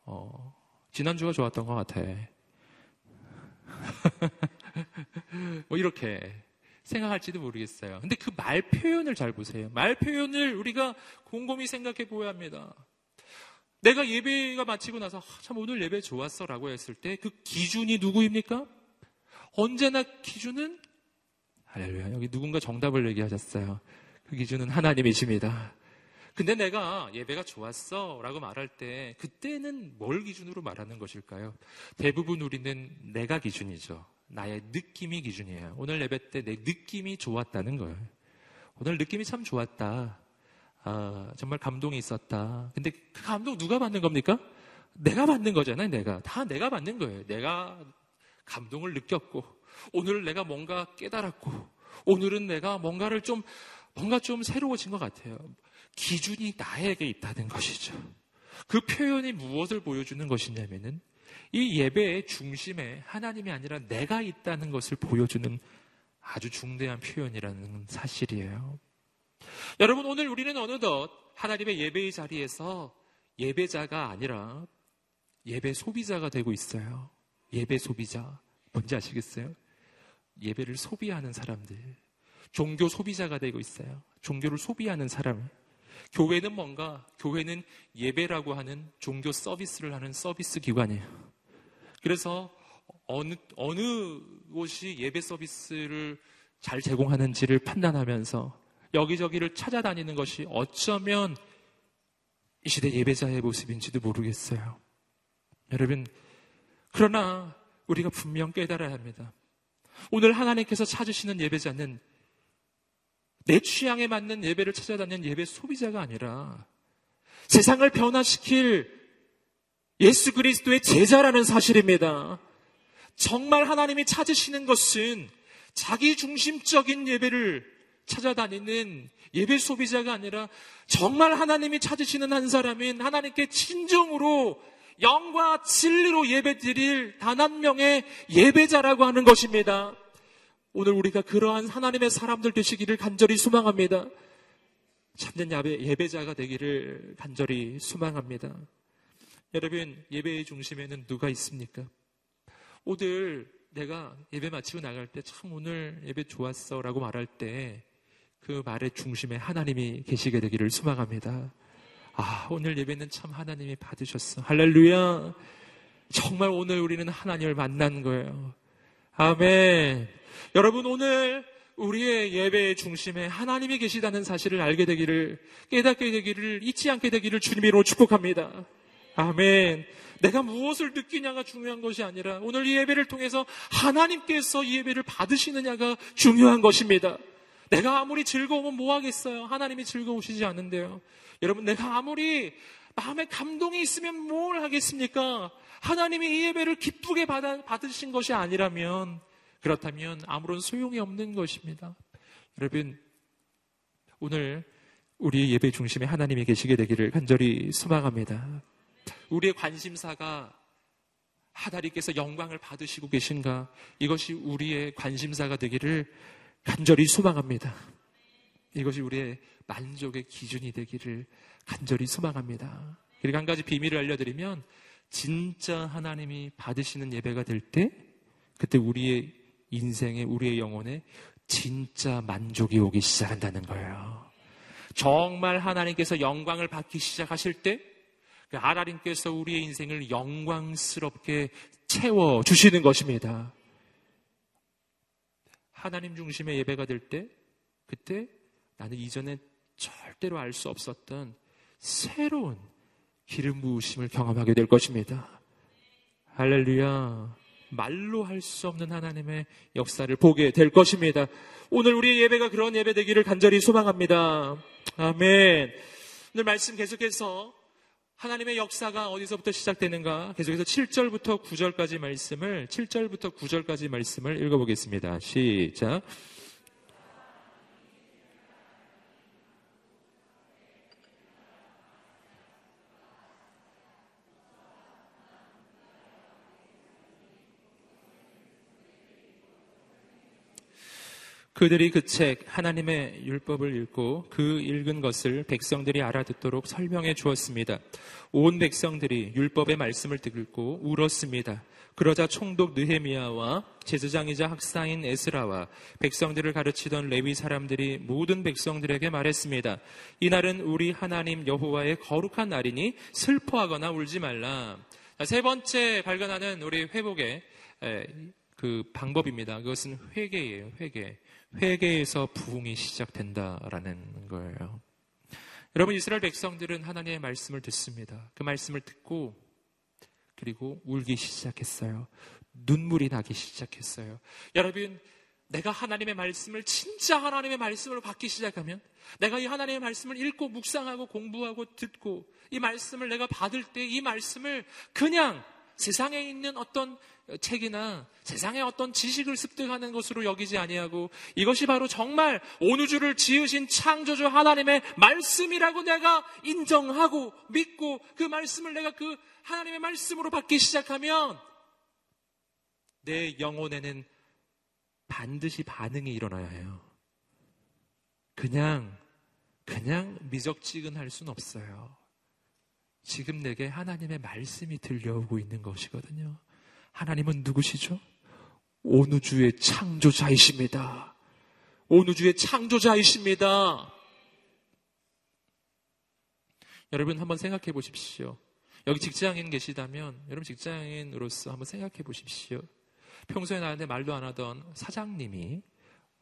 Speaker 1: 어, 지난주가 좋았던 것 같아. 뭐 이렇게 생각할지도 모르겠어요. 근데 그 말 표현을 잘 보세요. 말 표현을 우리가 곰곰이 생각해 보아야 합니다. 내가 예배가 마치고 나서 아, 참 오늘 예배 좋았어 라고 했을 때 그 기준이 누구입니까? 언제나 기준은 할렐루야 여기 누군가 정답을 얘기하셨어요. 그 기준은 하나님이십니다. 근데 내가 예배가 좋았어 라고 말할 때 그때는 뭘 기준으로 말하는 것일까요? 대부분 우리는 내가 기준이죠. 나의 느낌이 기준이에요. 오늘 예배 때 내 느낌이 좋았다는 거예요. 오늘 느낌이 참 좋았다. 아, 정말 감동이 있었다. 근데 그 감동 누가 받는 겁니까? 내가 받는 거잖아요, 내가. 다 내가 받는 거예요. 내가 감동을 느꼈고, 오늘 내가 뭔가 깨달았고, 오늘은 내가 뭔가를 좀, 뭔가 좀 새로워진 것 같아요. 기준이 나에게 있다는 것이죠. 그 표현이 무엇을 보여주는 것이냐면은 이 예배의 중심에 하나님이 아니라 내가 있다는 것을 보여주는 아주 중대한 표현이라는 사실이에요. 여러분, 오늘 우리는 어느덧 하나님의 예배의 자리에서 예배자가 아니라 예배 소비자가 되고 있어요. 예배 소비자. 뭔지 아시겠어요? 예배를 소비하는 사람들. 종교 소비자가 되고 있어요. 종교를 소비하는 사람. 교회는 뭔가, 교회는 예배라고 하는 종교 서비스를 하는 서비스 기관이에요. 그래서 어느, 어느 곳이 예배 서비스를 잘 제공하는지를 판단하면서 여기저기를 찾아다니는 것이 어쩌면 이 시대 예배자의 모습인지도 모르겠어요. 여러분, 그러나 우리가 분명 깨달아야 합니다. 오늘 하나님께서 찾으시는 예배자는 내 취향에 맞는 예배를 찾아다니는 예배 소비자가 아니라 세상을 변화시킬 예수 그리스도의 제자라는 사실입니다. 정말 하나님이 찾으시는 것은 자기 중심적인 예배를 찾아다니는 예배 소비자가 아니라 정말 하나님이 찾으시는 한 사람인 하나님께 진정으로 영과 진리로 예배 드릴 단 한 명의 예배자라고 하는 것입니다. 오늘 우리가 그러한 하나님의 사람들 되시기를 간절히 소망합니다. 참된 예배자가 되기를 간절히 소망합니다. 여러분, 예배의 중심에는 누가 있습니까? 오늘 내가 예배 마치고 나갈 때 참 오늘 예배 좋았어 라고 말할 때 그 말의 중심에 하나님이 계시게 되기를 소망합니다. 아, 오늘 예배는 참 하나님이 받으셨어. 할렐루야. 정말 오늘 우리는 하나님을 만난 거예요. 아멘. 여러분, 오늘 우리의 예배의 중심에 하나님이 계시다는 사실을 알게 되기를, 깨닫게 되기를, 잊지 않게 되기를 주님으로 축복합니다. 아멘. 내가 무엇을 느끼냐가 중요한 것이 아니라 오늘 이 예배를 통해서 하나님께서 이 예배를 받으시느냐가 중요한 것입니다. 내가 아무리 즐거우면 뭐 하겠어요? 하나님이 즐거우시지 않는데요. 여러분, 내가 아무리 마음에 감동이 있으면 뭘 하겠습니까? 하나님이 이 예배를 기쁘게 받아, 받으신 것이 아니라면, 그렇다면 아무런 소용이 없는 것입니다. 여러분, 오늘 우리 예배 중심에 하나님이 계시게 되기를 간절히 소망합니다. 우리의 관심사가 하다리께서 영광을 받으시고 계신가? 이것이 우리의 관심사가 되기를 간절히 소망합니다. 이것이 우리의 만족의 기준이 되기를 간절히 소망합니다. 그리고 한 가지 비밀을 알려드리면 진짜 하나님이 받으시는 예배가 될 때 그때 우리의 인생에 우리의 영혼에 진짜 만족이 오기 시작한다는 거예요. 정말 하나님께서 영광을 받기 시작하실 때 하나님께서 그 우리의 인생을 영광스럽게 채워 주시는 것입니다. 하나님 중심의 예배가 될 때, 그때 나는 이전에 절대로 알 수 없었던 새로운 기름 부으심을 경험하게 될 것입니다. 할렐루야. 말로 할 수 없는 하나님의 역사를 보게 될 것입니다. 오늘 우리의 예배가 그런 예배 되기를 간절히 소망합니다. 아멘. 오늘 말씀 계속해서 하나님의 역사가 어디서부터 시작되는가? 계속해서 7절부터 9절까지 말씀을 7절부터 9절까지 말씀을 읽어보겠습니다. 시작. 그들이 그 책, 하나님의 율법을 읽고 그 읽은 것을 백성들이 알아듣도록 설명해 주었습니다. 온 백성들이 율법의 말씀을 듣고 울었습니다. 그러자 총독 느헤미야와 제사장이자 학사인 에스라와 백성들을 가르치던 레위 사람들이 모든 백성들에게 말했습니다. 이날은 우리 하나님 여호와의 거룩한 날이니 슬퍼하거나 울지 말라. 세 번째 발견하는 우리 회복의 그 방법입니다. 그것은 회개예요. 회개. 회개에서 부흥이 시작된다라는 거예요. 여러분 이스라엘 백성들은 하나님의 말씀을 듣습니다. 그 말씀을 듣고 그리고 울기 시작했어요. 눈물이 나기 시작했어요. 여러분 내가 하나님의 말씀을 진짜 하나님의 말씀으로 받기 시작하면 내가 이 하나님의 말씀을 읽고 묵상하고 공부하고 듣고 이 말씀을 내가 받을 때 이 말씀을 그냥 세상에 있는 어떤 책이나 세상의 어떤 지식을 습득하는 것으로 여기지 아니하고 이것이 바로 정말 온 우주를 지으신 창조주 하나님의 말씀이라고 내가 인정하고 믿고 그 말씀을 내가 그 하나님의 말씀으로 받기 시작하면 내 영혼에는 반드시 반응이 일어나야 해요. 그냥 그냥 미적지근할 순 없어요. 지금 내게 하나님의 말씀이 들려오고 있는 것이거든요. 하나님은 누구시죠? 온 우주의 창조자이십니다. 온 우주의 창조자이십니다. 여러분 한번 생각해 보십시오. 여기 직장인 계시다면 여러분 직장인으로서 한번 생각해 보십시오. 평소에 나한테 말도 안 하던 사장님이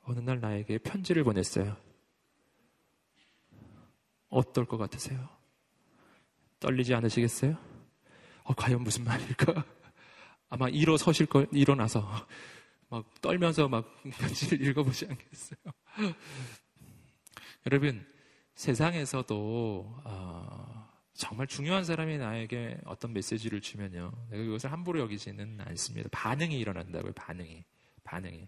Speaker 1: 어느 날 나에게 편지를 보냈어요. 어떨 것 같으세요? 떨리지 않으시겠어요? 어, 과연 무슨 말일까? 아마 일어서실 걸, 일어나서 막 떨면서 막 편지를 읽어보지 않겠어요? 여러분, 세상에서도, 어, 정말 중요한 사람이 나에게 어떤 메시지를 주면요. 내가 그것을 함부로 여기지는 않습니다. 반응이 일어난다고요, 반응이. 반응이.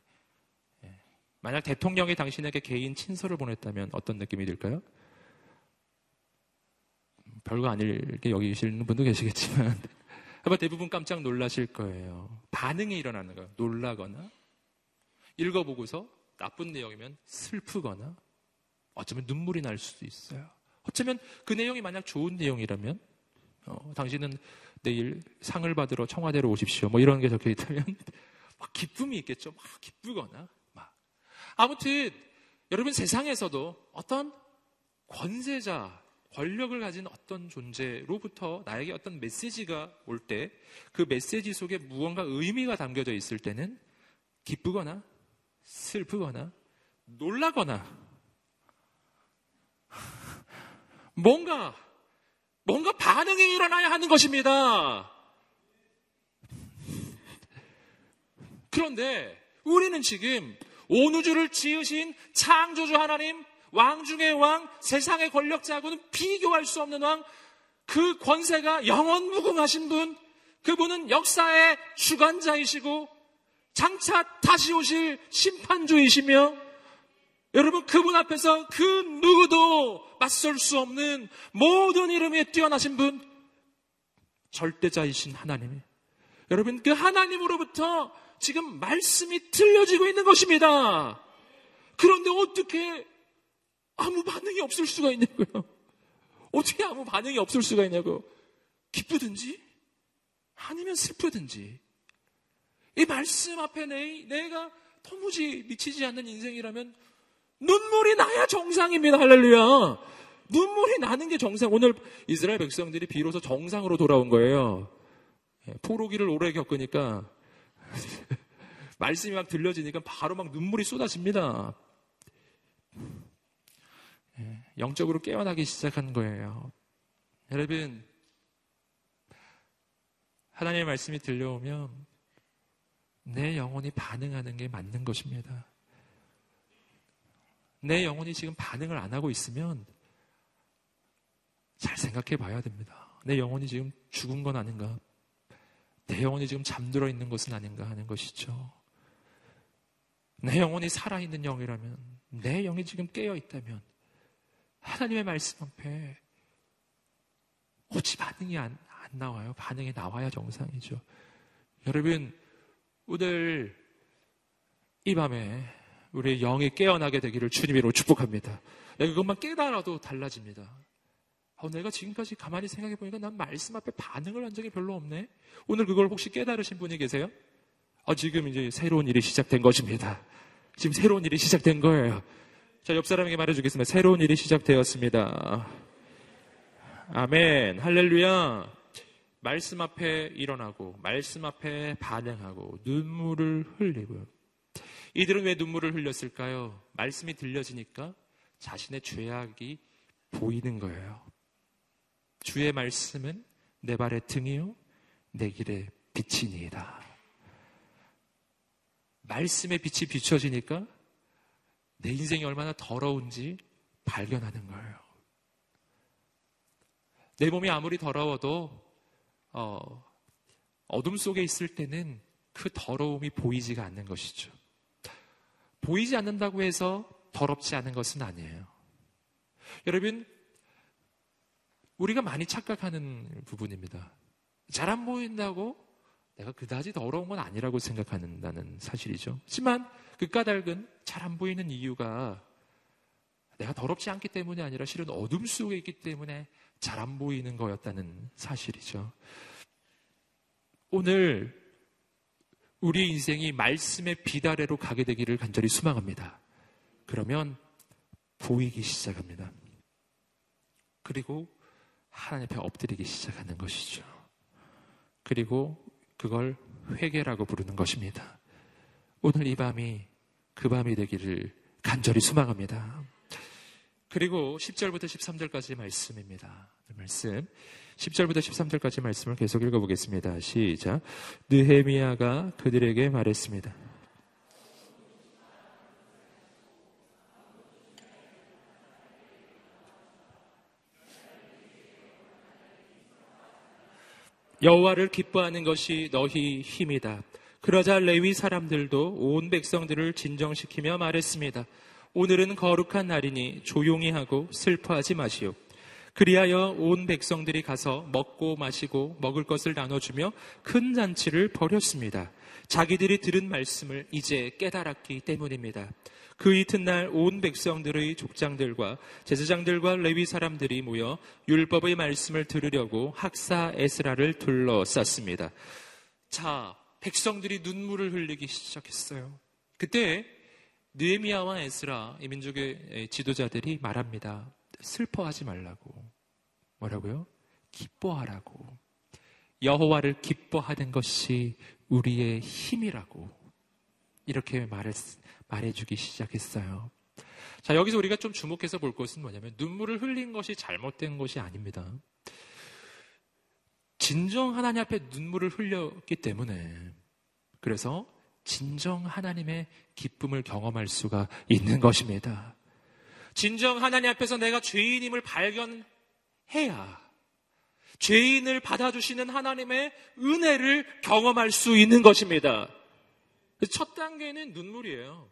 Speaker 1: 예. 만약 대통령이 당신에게 개인 친서를 보냈다면 어떤 느낌이 들까요? 별거 아닐게 여기시는 분도 계시겠지만 아마 대부분 깜짝 놀라실 거예요. 반응이 일어나는 거예요. 놀라거나 읽어보고서 나쁜 내용이면 슬프거나 어쩌면 눈물이 날 수도 있어요. 어쩌면 그 내용이 만약 좋은 내용이라면 어, 당신은 내일 상을 받으러 청와대로 오십시오. 뭐 이런 게 적혀 있다면 막 기쁨이 있겠죠. 막 기쁘거나 막 아무튼 여러분 세상에서도 어떤 권세자 권력을 가진 어떤 존재로부터 나에게 어떤 메시지가 올 때 그 메시지 속에 무언가 의미가 담겨져 있을 때는 기쁘거나 슬프거나 놀라거나 뭔가 뭔가 반응이 일어나야 하는 것입니다. 그런데 우리는 지금 온 우주를 지으신 창조주 하나님 왕 중의 왕, 세상의 권력자하고는 비교할 수 없는 왕, 그 권세가 영원 무궁하신 분, 그분은 역사의 주관자이시고 장차 다시 오실 심판주이시며 여러분 그분 앞에서 그 누구도 맞설 수 없는 모든 이름에 뛰어나신 분 절대자이신 하나님이 여러분 그 하나님으로부터 지금 말씀이 들려지고 있는 것입니다. 그런데 어떻게 아무 반응이 없을 수가 있냐고요. 어떻게 아무 반응이 없을 수가 있냐고. 기쁘든지 아니면 슬프든지 이 말씀 앞에 내, 내가 도무지 미치지 않는 인생이라면 눈물이 나야 정상입니다. 할렐루야. 눈물이 나는 게 정상. 오늘 이스라엘 백성들이 비로소 정상으로 돌아온 거예요. 예, 포로기를 오래 겪으니까 말씀이 막 들려지니까 바로 막 눈물이 쏟아집니다. 영적으로 깨어나기 시작한 거예요. 여러분, 하나님의 말씀이 들려오면 내 영혼이 반응하는 게 맞는 것입니다. 내 영혼이 지금 반응을 안 하고 있으면 잘 생각해 봐야 됩니다. 내 영혼이 지금 죽은 건 아닌가? 내 영혼이 지금 잠들어 있는 것은 아닌가 하는 것이죠. 내 영혼이 살아있는 영이라면, 내 영이 지금 깨어 있다면, 하나님의 말씀 앞에 어찌 반응이 안, 안 나와요? 반응이 나와야 정상이죠. 여러분, 오늘 이 밤에 우리의 영이 깨어나게 되기를 주님으로 축복합니다. 그것만 깨달아도 달라집니다. 어, 내가 지금까지 가만히 생각해 보니까 난 말씀 앞에 반응을 한 적이 별로 없네. 오늘 그걸 혹시 깨달으신 분이 계세요? 어, 지금 이제 새로운 일이 시작된 것입니다. 지금 새로운 일이 시작된 거예요. 자, 옆 사람에게 말해주겠습니다. 새로운 일이 시작되었습니다. 아멘. 할렐루야. 말씀 앞에 일어나고, 말씀 앞에 반응하고, 눈물을 흘리고. 이들은 왜 눈물을 흘렸을까요? 말씀이 들려지니까 자신의 죄악이 보이는 거예요. 주의 말씀은 내 발의 등이요, 내 길의 빛이니이다. 말씀의 빛이 비춰지니까 내 인생이 얼마나 더러운지 발견하는 거예요. 내 몸이 아무리 더러워도 어, 어둠 속에 있을 때는 그 더러움이 보이지가 않는 것이죠. 보이지 않는다고 해서 더럽지 않은 것은 아니에요. 여러분, 우리가 많이 착각하는 부분입니다. 잘 안 보인다고 내가 그다지 더러운 건 아니라고 생각한다는 사실이죠. 하지만 그 까닭은 잘 안 보이는 이유가 내가 더럽지 않기 때문이 아니라 실은 어둠 속에 있기 때문에 잘 안 보이는 거였다는 사실이죠. 오늘 우리 인생이 말씀의 비다래로 가게 되기를 간절히 수망합니다. 그러면 보이기 시작합니다. 그리고 하나님 앞에 엎드리기 시작하는 것이죠. 그리고 그걸 회개라고 부르는 것입니다. 오늘 이 밤이 그 밤이 되기를 간절히 수망합니다. 그리고 10절부터 13절까지 말씀입니다. 말씀. 10절부터 13절까지 말씀을 계속 읽어보겠습니다. 시작. 느헤미야가 그들에게 말했습니다. 여호와를 기뻐하는 것이 너희 힘이다. 그러자 레위 사람들도 온 백성들을 진정시키며 말했습니다. 오늘은 거룩한 날이니 조용히 하고 슬퍼하지 마시오. 그리하여 온 백성들이 가서 먹고 마시고 먹을 것을 나눠주며 큰 잔치를 벌였습니다. 자기들이 들은 말씀을 이제 깨달았기 때문입니다. 그 이튿날 온 백성들의 족장들과 제사장들과 레위 사람들이 모여 율법의 말씀을 들으려고 학사 에스라를 둘러쌌습니다. 자, 백성들이 눈물을 흘리기 시작했어요. 그때 느에미아와 에스라 이 민족의 지도자들이 말합니다. 슬퍼하지 말라고. 뭐라고요? 기뻐하라고. 여호와를 기뻐하는 것이 우리의 힘이라고. 이렇게 말을 말해주기 시작했어요. 자, 여기서 우리가 좀 주목해서 볼 것은 뭐냐면 눈물을 흘린 것이 잘못된 것이 아닙니다. 진정 하나님 앞에 눈물을 흘렸기 때문에 그래서 진정 하나님의 기쁨을 경험할 수가 있는 것입니다. 진정 하나님 앞에서 내가 죄인임을 발견해야 죄인을 받아주시는 하나님의 은혜를 경험할 수 있는 것입니다. 첫 단계는 눈물이에요.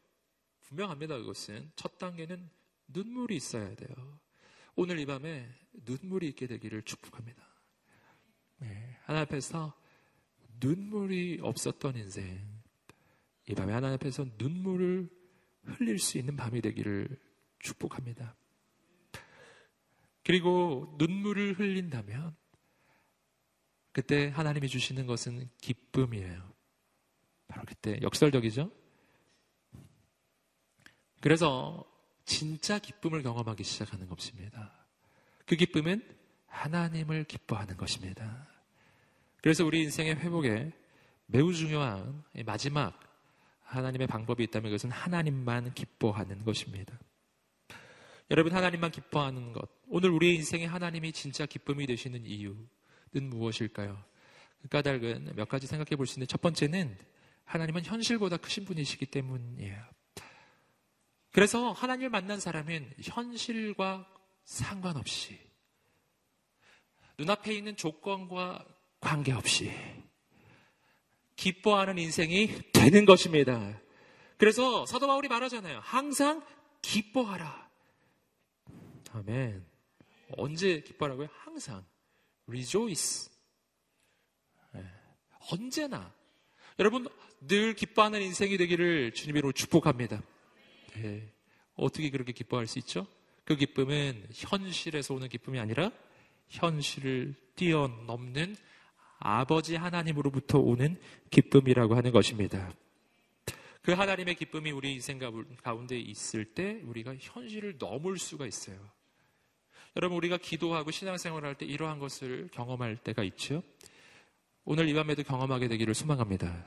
Speaker 1: 분명합니다, 그것은. 첫 단계는 눈물이 있어야 돼요. 오늘 이 밤에 눈물이 있게 되기를 축복합니다. 네, 하나님 앞에서 눈물이 없었던 인생, 이 밤에 하나님 앞에서 눈물을 흘릴 수 있는 밤이 되기를 축복합니다. 그리고 눈물을 흘린다면, 그때 하나님이 주시는 것은 기쁨이에요. 바로 그때 역설적이죠? 그래서 진짜 기쁨을 경험하기 시작하는 것입니다. 그 기쁨은 하나님을 기뻐하는 것입니다. 그래서 우리 인생의 회복에 매우 중요한 마지막 하나님의 방법이 있다면 그것은 하나님만 기뻐하는 것입니다. 여러분, 하나님만 기뻐하는 것. 오늘 우리 인생에 하나님이 진짜 기쁨이 되시는 이유는 무엇일까요? 그 까닭은 몇 가지 생각해 볼 수 있는데 첫 번째는 하나님은 현실보다 크신 분이시기 때문이에요. 그래서 하나님을 만난 사람은 현실과 상관없이 눈앞에 있는 조건과 관계없이 기뻐하는 인생이 되는 것입니다. 그래서 사도 바울이 말하잖아요. 항상 기뻐하라. 아멘. 언제 기뻐하라고요? 항상. Rejoice. 네. 언제나. 여러분, 늘 기뻐하는 인생이 되기를 주님으로 축복합니다. 예. 어떻게 그렇게 기뻐할 수 있죠? 그 기쁨은 현실에서 오는 기쁨이 아니라 현실을 뛰어넘는 아버지 하나님으로부터 오는 기쁨이라고 하는 것입니다. 그 하나님의 기쁨이 우리 인생 가운데 있을 때 우리가 현실을 넘을 수가 있어요. 여러분 우리가 기도하고 신앙생활을 할때 이러한 것을 경험할 때가 있죠. 오늘 이 밤에도 경험하게 되기를 소망합니다.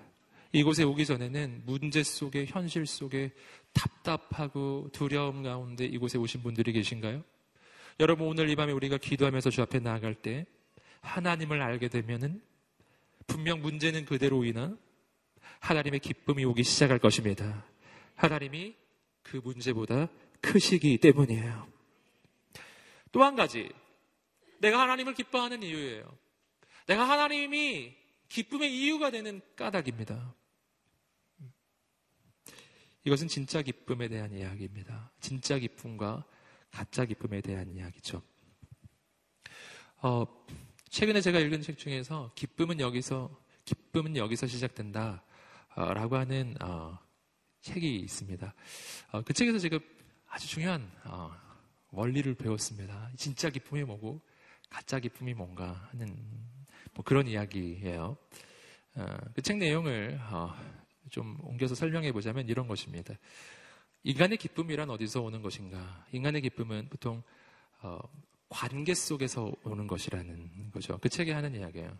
Speaker 1: 이곳에 오기 전에는 문제 속에 현실 속에 답답하고 두려움 가운데 이곳에 오신 분들이 계신가요? 여러분 오늘 이 밤에 우리가 기도하면서 주 앞에 나아갈 때 하나님을 알게 되면은 분명 문제는 그대로이나 하나님의 기쁨이 오기 시작할 것입니다. 하나님이 그 문제보다 크시기 때문이에요. 또 한 가지, 내가 하나님을 기뻐하는 이유예요. 내가 하나님이 기쁨의 이유가 되는 까닭입니다. 이것은 진짜 기쁨에 대한 이야기입니다. 진짜 기쁨과 가짜 기쁨에 대한 이야기죠. 어, 최근에 제가 읽은 책 중에서 기쁨은 여기서 기쁨은 여기서 시작된다. 어, 라고 하는 어, 책이 있습니다. 어, 그 책에서 제가 아주 중요한 원리를 배웠습니다. 진짜 기쁨이 뭐고 가짜 기쁨이 뭔가 하는 뭐 그런 이야기예요. 그책 내용을 좀 옮겨서 설명해 보자면 이런 것입니다. 인간의 기쁨이란 어디서 오는 것인가? 인간의 기쁨은 보통 관계 속에서 오는 것이라는 거죠. 그 책에 하는 이야기예요.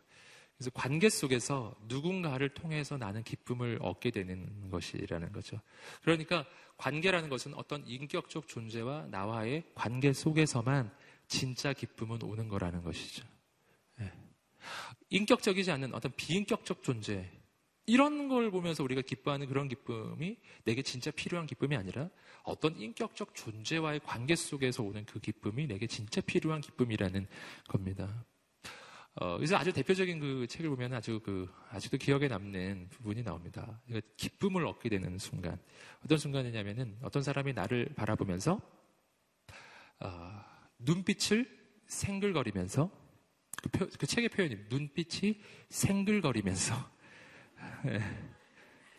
Speaker 1: 그래서 관계 속에서 누군가를 통해서 나는 기쁨을 얻게 되는 것이라는 거죠. 그러니까 관계라는 것은 어떤 인격적 존재와 나와의 관계 속에서만 진짜 기쁨은 오는 거라는 것이죠. 네. 인격적이지 않은 어떤 비인격적 존재, 이런 걸 보면서 우리가 기뻐하는 그런 기쁨이 내게 진짜 필요한 기쁨이 아니라 어떤 인격적 존재와의 관계 속에서 오는 그 기쁨이 내게 진짜 필요한 기쁨이라는 겁니다. 어, 그래서 아주 대표적인 그 책을 보면 아주 그, 아직도 기억에 남는 부분이 나옵니다. 기쁨을 얻게 되는 순간. 어떤 순간이냐면은 어떤 사람이 나를 바라보면서, 어, 눈빛을 생글거리면서, 그, 표, 그 책의 표현이 눈빛이 생글거리면서, 예.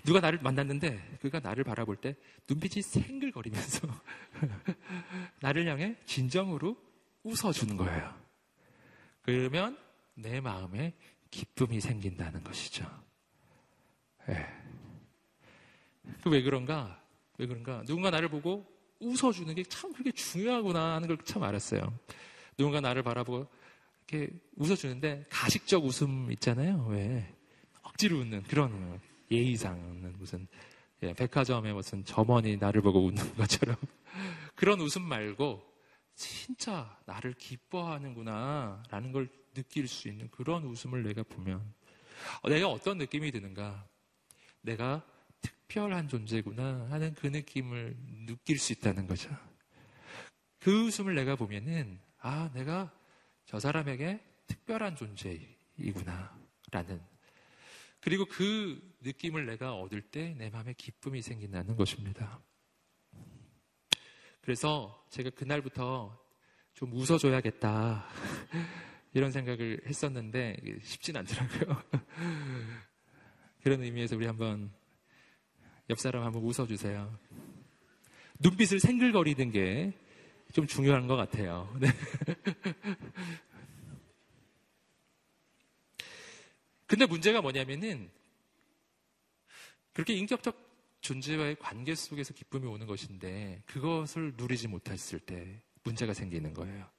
Speaker 1: 누가 나를 만났는데 그가 나를 바라볼 때 눈빛이 생글거리면서 나를 향해 진정으로 웃어주는 거예요. 그러면 내 마음에 기쁨이 생긴다는 것이죠. 예. 그 왜 그런가? 왜 그런가? 누군가 나를 보고 웃어주는 게 참 그렇게 중요하구나 하는 걸 참 알았어요. 누군가 나를 바라보고 이렇게 웃어주는데 가식적 웃음 있잖아요. 왜? 억지로 웃는 그런 예의상 무슨 예, 백화점에 무슨 점원이 나를 보고 웃는 것처럼 그런 웃음 말고 진짜 나를 기뻐하는구나 라는 걸 느낄 수 있는 그런 웃음을 내가 보면 어, 내가 어떤 느낌이 드는가 내가 특별한 존재구나 하는 그 느낌을 느낄 수 있다는 거죠. 그 웃음을 내가 보면은 아 내가 저 사람에게 특별한 존재이구나 라는 그리고 그 느낌을 내가 얻을 때 내 마음에 기쁨이 생긴다는 것입니다. 그래서 제가 그날부터 좀 웃어줘야겠다. 이런 생각을 했었는데 쉽진 않더라고요. 그런 의미에서 우리 한번 옆 사람 한번 웃어주세요. 눈빛을 생글거리는 게 좀 중요한 것 같아요. 네. 근데 문제가 뭐냐면은 그렇게 인격적 존재와의 관계 속에서 기쁨이 오는 것인데 그것을 누리지 못했을 때 문제가 생기는 거예요.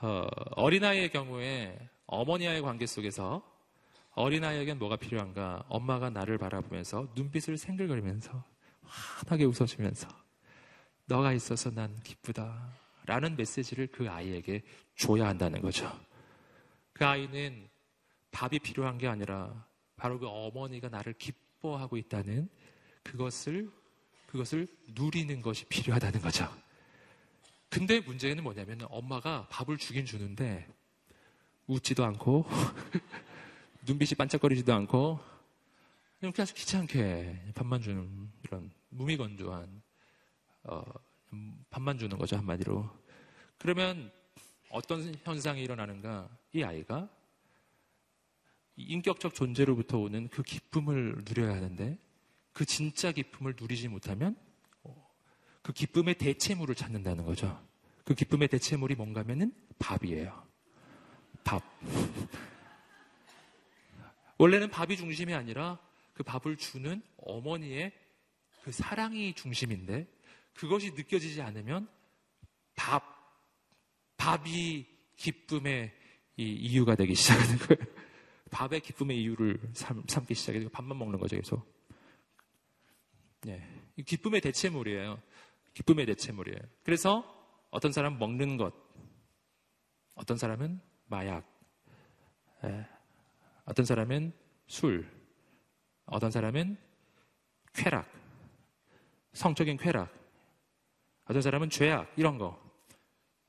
Speaker 1: 어, 어린아이의 경우에 어머니와의 관계 속에서 어린아이에겐 뭐가 필요한가? 엄마가 나를 바라보면서 눈빛을 생글거리면서 환하게 웃어주면서 너가 있어서 난 기쁘다. 라는 메시지를 그 아이에게 줘야 한다는 거죠. 그 아이는 밥이 필요한 게 아니라 바로 그 어머니가 나를 기뻐하고 있다는 그것을 그것을 누리는 것이 필요하다는 거죠. 근데 문제는 뭐냐면 엄마가 밥을 주긴 주는데 웃지도 않고 눈빛이 반짝거리지도 않고 그냥 아주 귀찮게 밥만 주는 이런 무미건조한 어, 밥만 주는 거죠 한마디로. 그러면 어떤 현상이 일어나는가? 이 아이가 인격적 존재로부터 오는 그 기쁨을 누려야 하는데 그 진짜 기쁨을 누리지 못하면 그 기쁨의 대체물을 찾는다는 거죠. 그 기쁨의 대체물이 뭔가 하면은 밥이에요. 밥. 원래는 밥이 중심이 아니라 그 밥을 주는 어머니의 그 사랑이 중심인데 그것이 느껴지지 않으면 밥, 밥이 기쁨의 이유가 되기 시작하는 거예요. 밥의 기쁨의 이유를 삼, 기 시작해서 밥만 먹는 거죠, 계속. 네. 기쁨의 대체물이에요. 기쁨의 대체물이에요. 그래서 어떤 사람은 먹는 것, 어떤 사람은 마약, 예. 어떤 사람은 술, 어떤 사람은 쾌락, 성적인 쾌락, 어떤 사람은 죄악, 이런 거.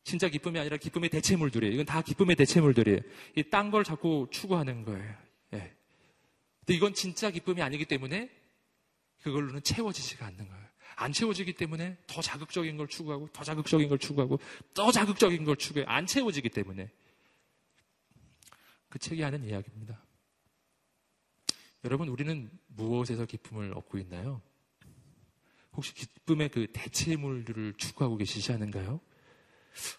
Speaker 1: 진짜 기쁨이 아니라 기쁨의 대체물들이에요. 이건 다 기쁨의 대체물들이에요. 이 딴 걸 자꾸 추구하는 거예요. 예. 근데 이건 진짜 기쁨이 아니기 때문에 그걸로는 채워지지가 않는 거예요. 안 채워지기 때문에 더 자극적인 걸 추구하고, 더 자극적인 걸 추구하고, 더 자극적인 걸 추구해. 안 채워지기 때문에. 그 책이 하는 이야기입니다. 여러분, 우리는 무엇에서 기쁨을 얻고 있나요? 혹시 기쁨의 그 대체물들을 추구하고 계시지 않은가요?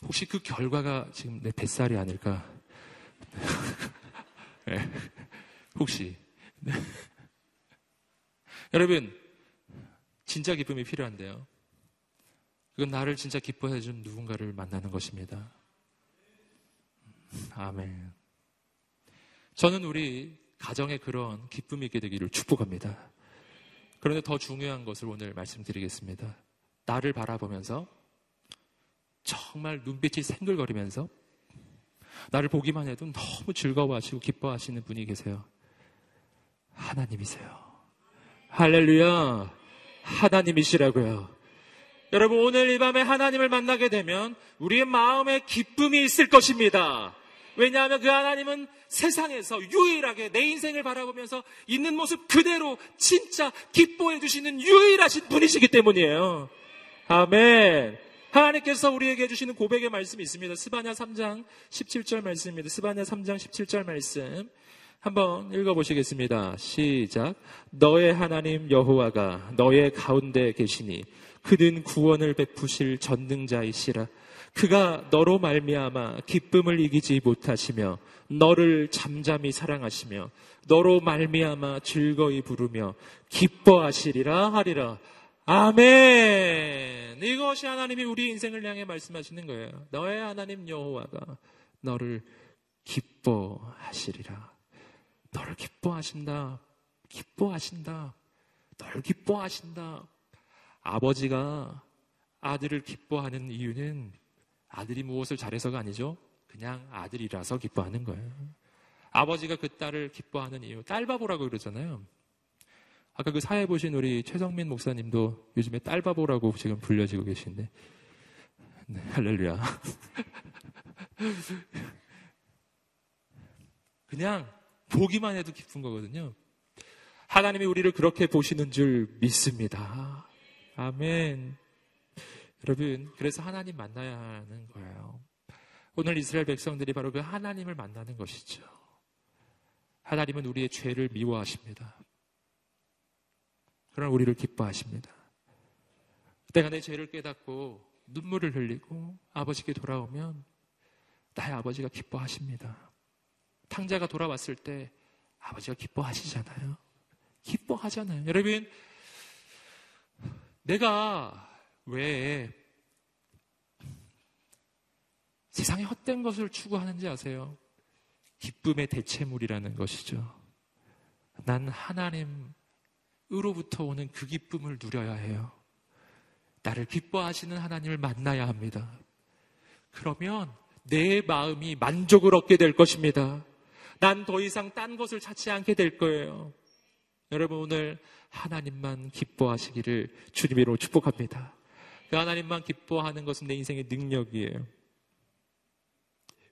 Speaker 1: 혹시 그 결과가 지금 내 뱃살이 아닐까? 네. 혹시. 네. 여러분, 진짜 기쁨이 필요한데요. 그건 나를 진짜 기뻐해 준 누군가를 만나는 것입니다. 아멘. 저는 우리 가정에 그런 기쁨이 있게 되기를 축복합니다. 그런데 더 중요한 것을 오늘 말씀드리겠습니다. 나를 바라보면서 정말 눈빛이 생글거리면서 나를 보기만 해도 너무 즐거워하시고 기뻐하시는 분이 계세요. 하나님이세요. 할렐루야. 하나님이시라고요. 여러분, 오늘 이 밤에 하나님을 만나게 되면 우리의 마음에 기쁨이 있을 것입니다. 왜냐하면 그 하나님은 세상에서 유일하게 내 인생을 바라보면서 있는 모습 그대로 진짜 기뻐해 주시는 유일하신 분이시기 때문이에요. 아멘. 하나님께서 우리에게 해주시는 고백의 말씀이 있습니다. 스바냐 3장 17절 말씀입니다. 스바냐 3장 17절 말씀. 한번 읽어보시겠습니다. 시작. 너의 하나님 여호와가 너의 가운데 계시니 그는 구원을 베푸실 전능자이시라. 그가 너로 말미암아 기쁨을 이기지 못하시며 너를 잠잠히 사랑하시며 너로 말미암아 즐거이 부르며 기뻐하시리라 하리라. 아멘. 이것이 하나님이 우리 인생을 향해 말씀하시는 거예요. 너의 하나님 여호와가 너를 기뻐하시리라. 너를 기뻐하신다. 기뻐하신다. 너를 기뻐하신다. 아버지가 아들을 기뻐하는 이유는 아들이 무엇을 잘해서가 아니죠. 그냥 아들이라서 기뻐하는 거예요. 아버지가 그 딸을 기뻐하는 이유, 딸바보라고 그러잖아요. 아까 그 사회 보신 우리 최성민 목사님도 요즘에 딸바보라고 지금 불려지고 계신데. 네, 할렐루야. 그냥 보기만 해도 기쁜 거거든요. 하나님이 우리를 그렇게 보시는 줄 믿습니다. 아멘. 여러분, 그래서 하나님 만나야 하는 거예요. 오늘 이스라엘 백성들이 바로 그 하나님을 만나는 것이죠. 하나님은 우리의 죄를 미워하십니다. 그러나 우리를 기뻐하십니다. 내가 내 죄를 깨닫고 눈물을 흘리고 아버지께 돌아오면 나의 아버지가 기뻐하십니다. 탕자가 돌아왔을 때 아버지가 기뻐하시잖아요. 기뻐하잖아요. 여러분, 내가 왜 세상에 헛된 것을 추구하는지 아세요? 기쁨의 대체물이라는 것이죠. 난 하나님으로부터 오는 그 기쁨을 누려야 해요. 나를 기뻐하시는 하나님을 만나야 합니다. 그러면 내 마음이 만족을 얻게 될 것입니다. 난 더 이상 딴 것을 찾지 않게 될 거예요. 여러분 오늘 하나님만 기뻐하시기를 주님으로 축복합니다. 그 하나님만 기뻐하는 것은 내 인생의 능력이에요.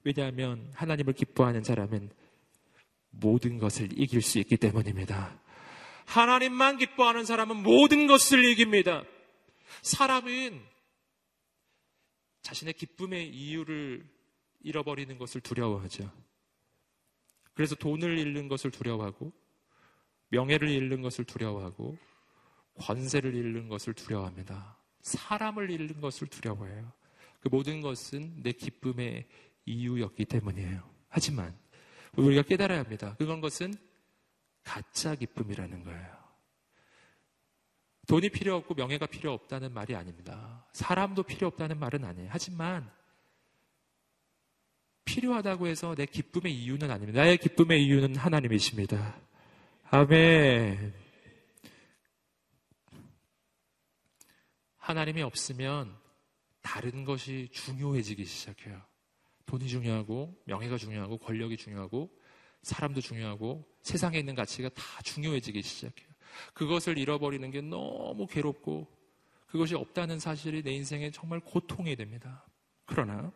Speaker 1: 왜냐하면 하나님을 기뻐하는 사람은 모든 것을 이길 수 있기 때문입니다. 하나님만 기뻐하는 사람은 모든 것을 이깁니다. 사람은 자신의 기쁨의 이유를 잃어버리는 것을 두려워하죠. 그래서 돈을 잃는 것을 두려워하고, 명예를 잃는 것을 두려워하고, 권세를 잃는 것을 두려워합니다. 사람을 잃는 것을 두려워해요. 그 모든 것은 내 기쁨의 이유였기 때문이에요. 하지만 우리가 깨달아야 합니다. 그건 것은 가짜 기쁨이라는 거예요. 돈이 필요 없고 명예가 필요 없다는 말이 아닙니다. 사람도 필요 없다는 말은 아니에요. 하지만 필요하다고 해서 내 기쁨의 이유는 아닙니다. 나의 기쁨의 이유는 하나님이십니다. 아멘. 하나님이 없으면 다른 것이 중요해지기 시작해요. 돈이 중요하고, 명예가 중요하고, 권력이 중요하고, 사람도 중요하고, 세상에 있는 가치가 다 중요해지기 시작해요. 그것을 잃어버리는 게 너무 괴롭고, 그것이 없다는 사실이 내 인생에 정말 고통이 됩니다. 그러나,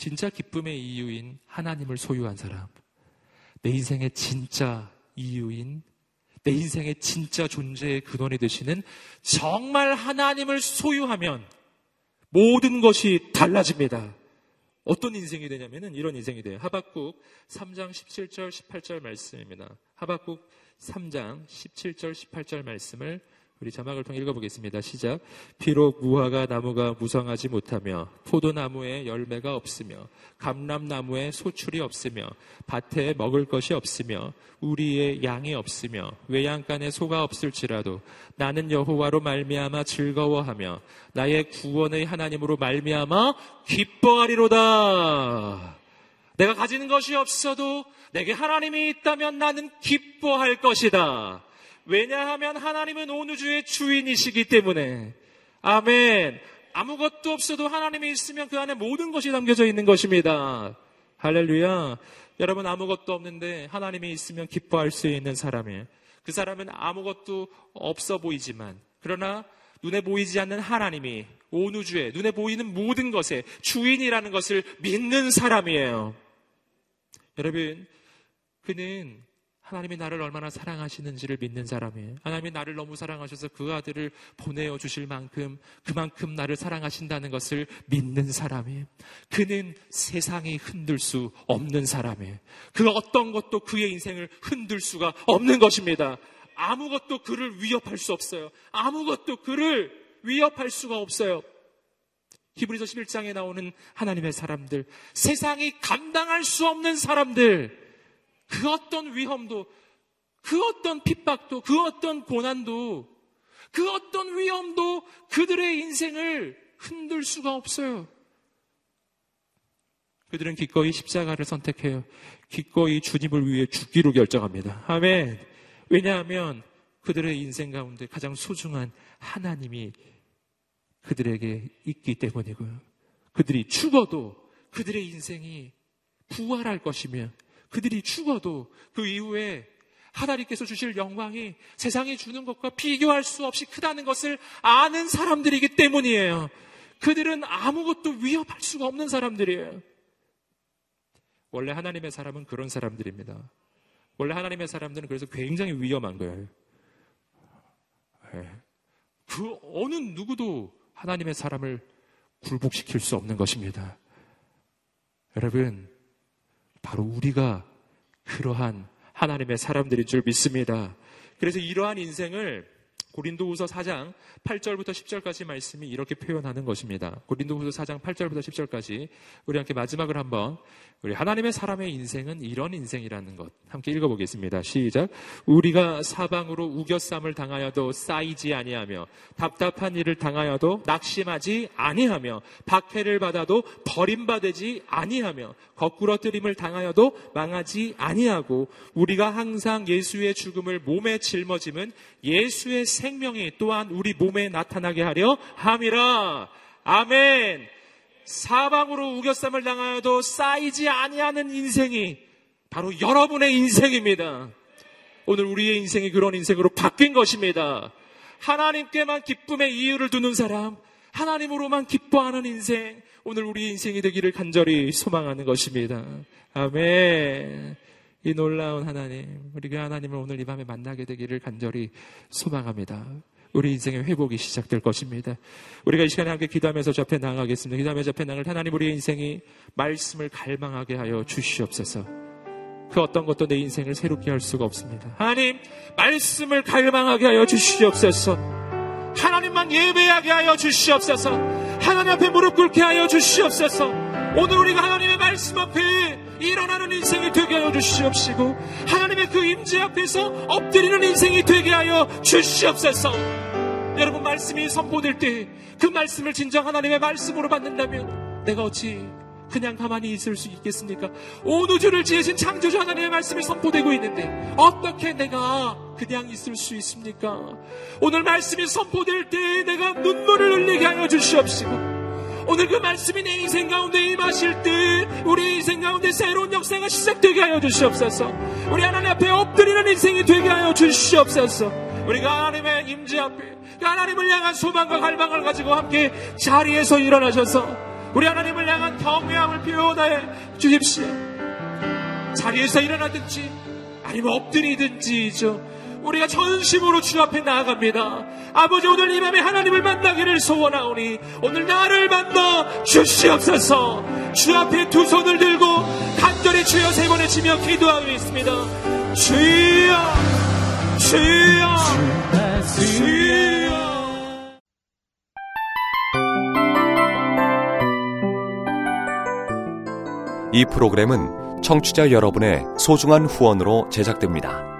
Speaker 1: 진짜 기쁨의 이유인 하나님을 소유한 사람, 내 인생의 진짜 이유인 내 인생의 진짜 존재의 근원이 되시는 정말 하나님을 소유하면 모든 것이 달라집니다. 어떤 인생이 되냐면은 이런 인생이 돼요. 하박국 3장 17절 18절 말씀입니다. 하박국 3장 17절 18절 말씀을 우리 자막을 통해 읽어보겠습니다. 시작. 비록 무화과 나무가 무성하지 못하며 포도나무에 열매가 없으며 감람나무에 소출이 없으며 밭에 먹을 것이 없으며 우리의 양이 없으며 외양간에 소가 없을지라도 나는 여호와로 말미암아 즐거워하며 나의 구원의 하나님으로 말미암아 기뻐하리로다. 내가 가지는 것이 없어도 내게 하나님이 있다면 나는 기뻐할 것이다. 왜냐하면 하나님은 온 우주의 주인이시기 때문에. 아멘. 아무것도 없어도 하나님이 있으면 그 안에 모든 것이 담겨져 있는 것입니다. 할렐루야. 여러분 아무것도 없는데 하나님이 있으면 기뻐할 수 있는 사람이에요. 그 사람은 아무것도 없어 보이지만 그러나 눈에 보이지 않는 하나님이 온 우주에 눈에 보이는 모든 것의 주인이라는 것을 믿는 사람이에요. 여러분 그는 하나님이 나를 얼마나 사랑하시는지를 믿는 사람이에요. 하나님이 나를 너무 사랑하셔서 그 아들을 보내어 주실 만큼 그만큼 나를 사랑하신다는 것을 믿는 사람이에요. 그는 세상이 흔들 수 없는 사람이에요. 그 어떤 것도 그의 인생을 흔들 수가 없는 것입니다. 아무것도 그를 위협할 수 없어요. 아무것도 그를 위협할 수가 없어요. 히브리서 11장에 나오는 하나님의 사람들, 세상이 감당할 수 없는 사람들, 그 어떤 위험도, 그 어떤 핍박도, 그 어떤 고난도, 그 어떤 위험도 그들의 인생을 흔들 수가 없어요. 그들은 기꺼이 십자가를 선택해요. 기꺼이 주님을 위해 죽기로 결정합니다. 아멘. 왜냐하면 그들의 인생 가운데 가장 소중한 하나님이 그들에게 있기 때문이고요. 그들이 죽어도 그들의 인생이 부활할 것이며 그들이 죽어도 그 이후에 하나님께서 주실 영광이 세상이 주는 것과 비교할 수 없이 크다는 것을 아는 사람들이기 때문이에요. 그들은 아무것도 위협할 수가 없는 사람들이에요. 원래 하나님의 사람은 그런 사람들입니다. 원래 하나님의 사람들은 그래서 굉장히 위험한 거예요. 예. 그 어느 누구도 하나님의 사람을 굴복시킬 수 없는 것입니다. 여러분, 바로 우리가 그러한 하나님의 사람들인 줄 믿습니다. 그래서 이러한 인생을 고린도후서 4장 8절부터 10절까지 말씀이 이렇게 표현하는 것입니다. 고린도후서 4장 8절부터 10절까지 우리 함께 마지막을 한번 우리 하나님의 사람의 인생은 이런 인생이라는 것 함께 읽어보겠습니다. 시작. 우리가 사방으로 우겨쌈을 당하여도 쌓이지 아니하며 답답한 일을 당하여도 낙심하지 아니하며 박해를 받아도 버림받지 아니하며 거꾸러뜨림을 당하여도 망하지 아니하고 우리가 항상 예수의 죽음을 몸에 짊어짐은 예수의 생명이 또한 우리 몸에 나타나게 하려 함이라. 아멘. 사방으로 우겨쌈을 당하여도 쌓이지 아니하는 인생이 바로 여러분의 인생입니다. 오늘 우리의 인생이 그런 인생으로 바뀐 것입니다. 하나님께만 기쁨의 이유를 두는 사람, 하나님으로만 기뻐하는 인생, 오늘 우리의 인생이 되기를 간절히 소망하는 것입니다. 아멘. 이 놀라운 하나님, 우리 그 하나님을 오늘 이 밤에 만나게 되기를 간절히 소망합니다. 우리 인생의 회복이 시작될 것입니다. 우리가 이 시간에 함께 기도하면서 접해 나가겠습니다. 기도하며 접해 나갈 하나님 우리의 인생이 말씀을 갈망하게 하여 주시옵소서. 그 어떤 것도 내 인생을 새롭게 할 수가 없습니다. 하나님, 말씀을 갈망하게 하여 주시옵소서. 하나님만 예배하게 하여 주시옵소서. 하나님 앞에 무릎 꿇게 하여 주시옵소서. 오늘 우리가 하나님의 말씀 앞에 일어나는 인생이 되게 하여 주시옵시고 하나님의 그 임재 앞에서 엎드리는 인생이 되게 하여 주시옵소서. 여러분 말씀이 선포될 때 그 말씀을 진정 하나님의 말씀으로 받는다면 내가 어찌 그냥 가만히 있을 수 있겠습니까? 온 우주를 지으신 창조주 하나님의 말씀이 선포되고 있는데 어떻게 내가 그냥 있을 수 있습니까? 오늘 말씀이 선포될 때 내가 눈물을 흘리게 하여 주시옵시고 오늘 그 말씀이 내 인생 가운데 임하실 때 우리 인생 가운데 새로운 역사가 시작되게 하여 주시옵소서 우리 하나님 앞에 엎드리는 인생이 되게 하여 주시옵소서 우리가 하나님의 임재 앞에 하나님을 향한 소망과 갈망을 가지고 함께 자리에서 일어나셔서 우리 하나님을 향한 경외함을 표현해 주십시오. 자리에서 일어나든지 아니면 엎드리든지죠. 우리가 전심으로 주 앞에 나아갑니다. 아버지 오늘 이 밤에 하나님을 만나기를 소원하오니 오늘 나를 만나 주시옵소서 주 앞에 두 손을 들고 간절히 주여 세 번에 치며 기도하고 있습니다. 주여 주여 주여
Speaker 2: 이 프로그램은 청취자 여러분의 소중한 후원으로 제작됩니다.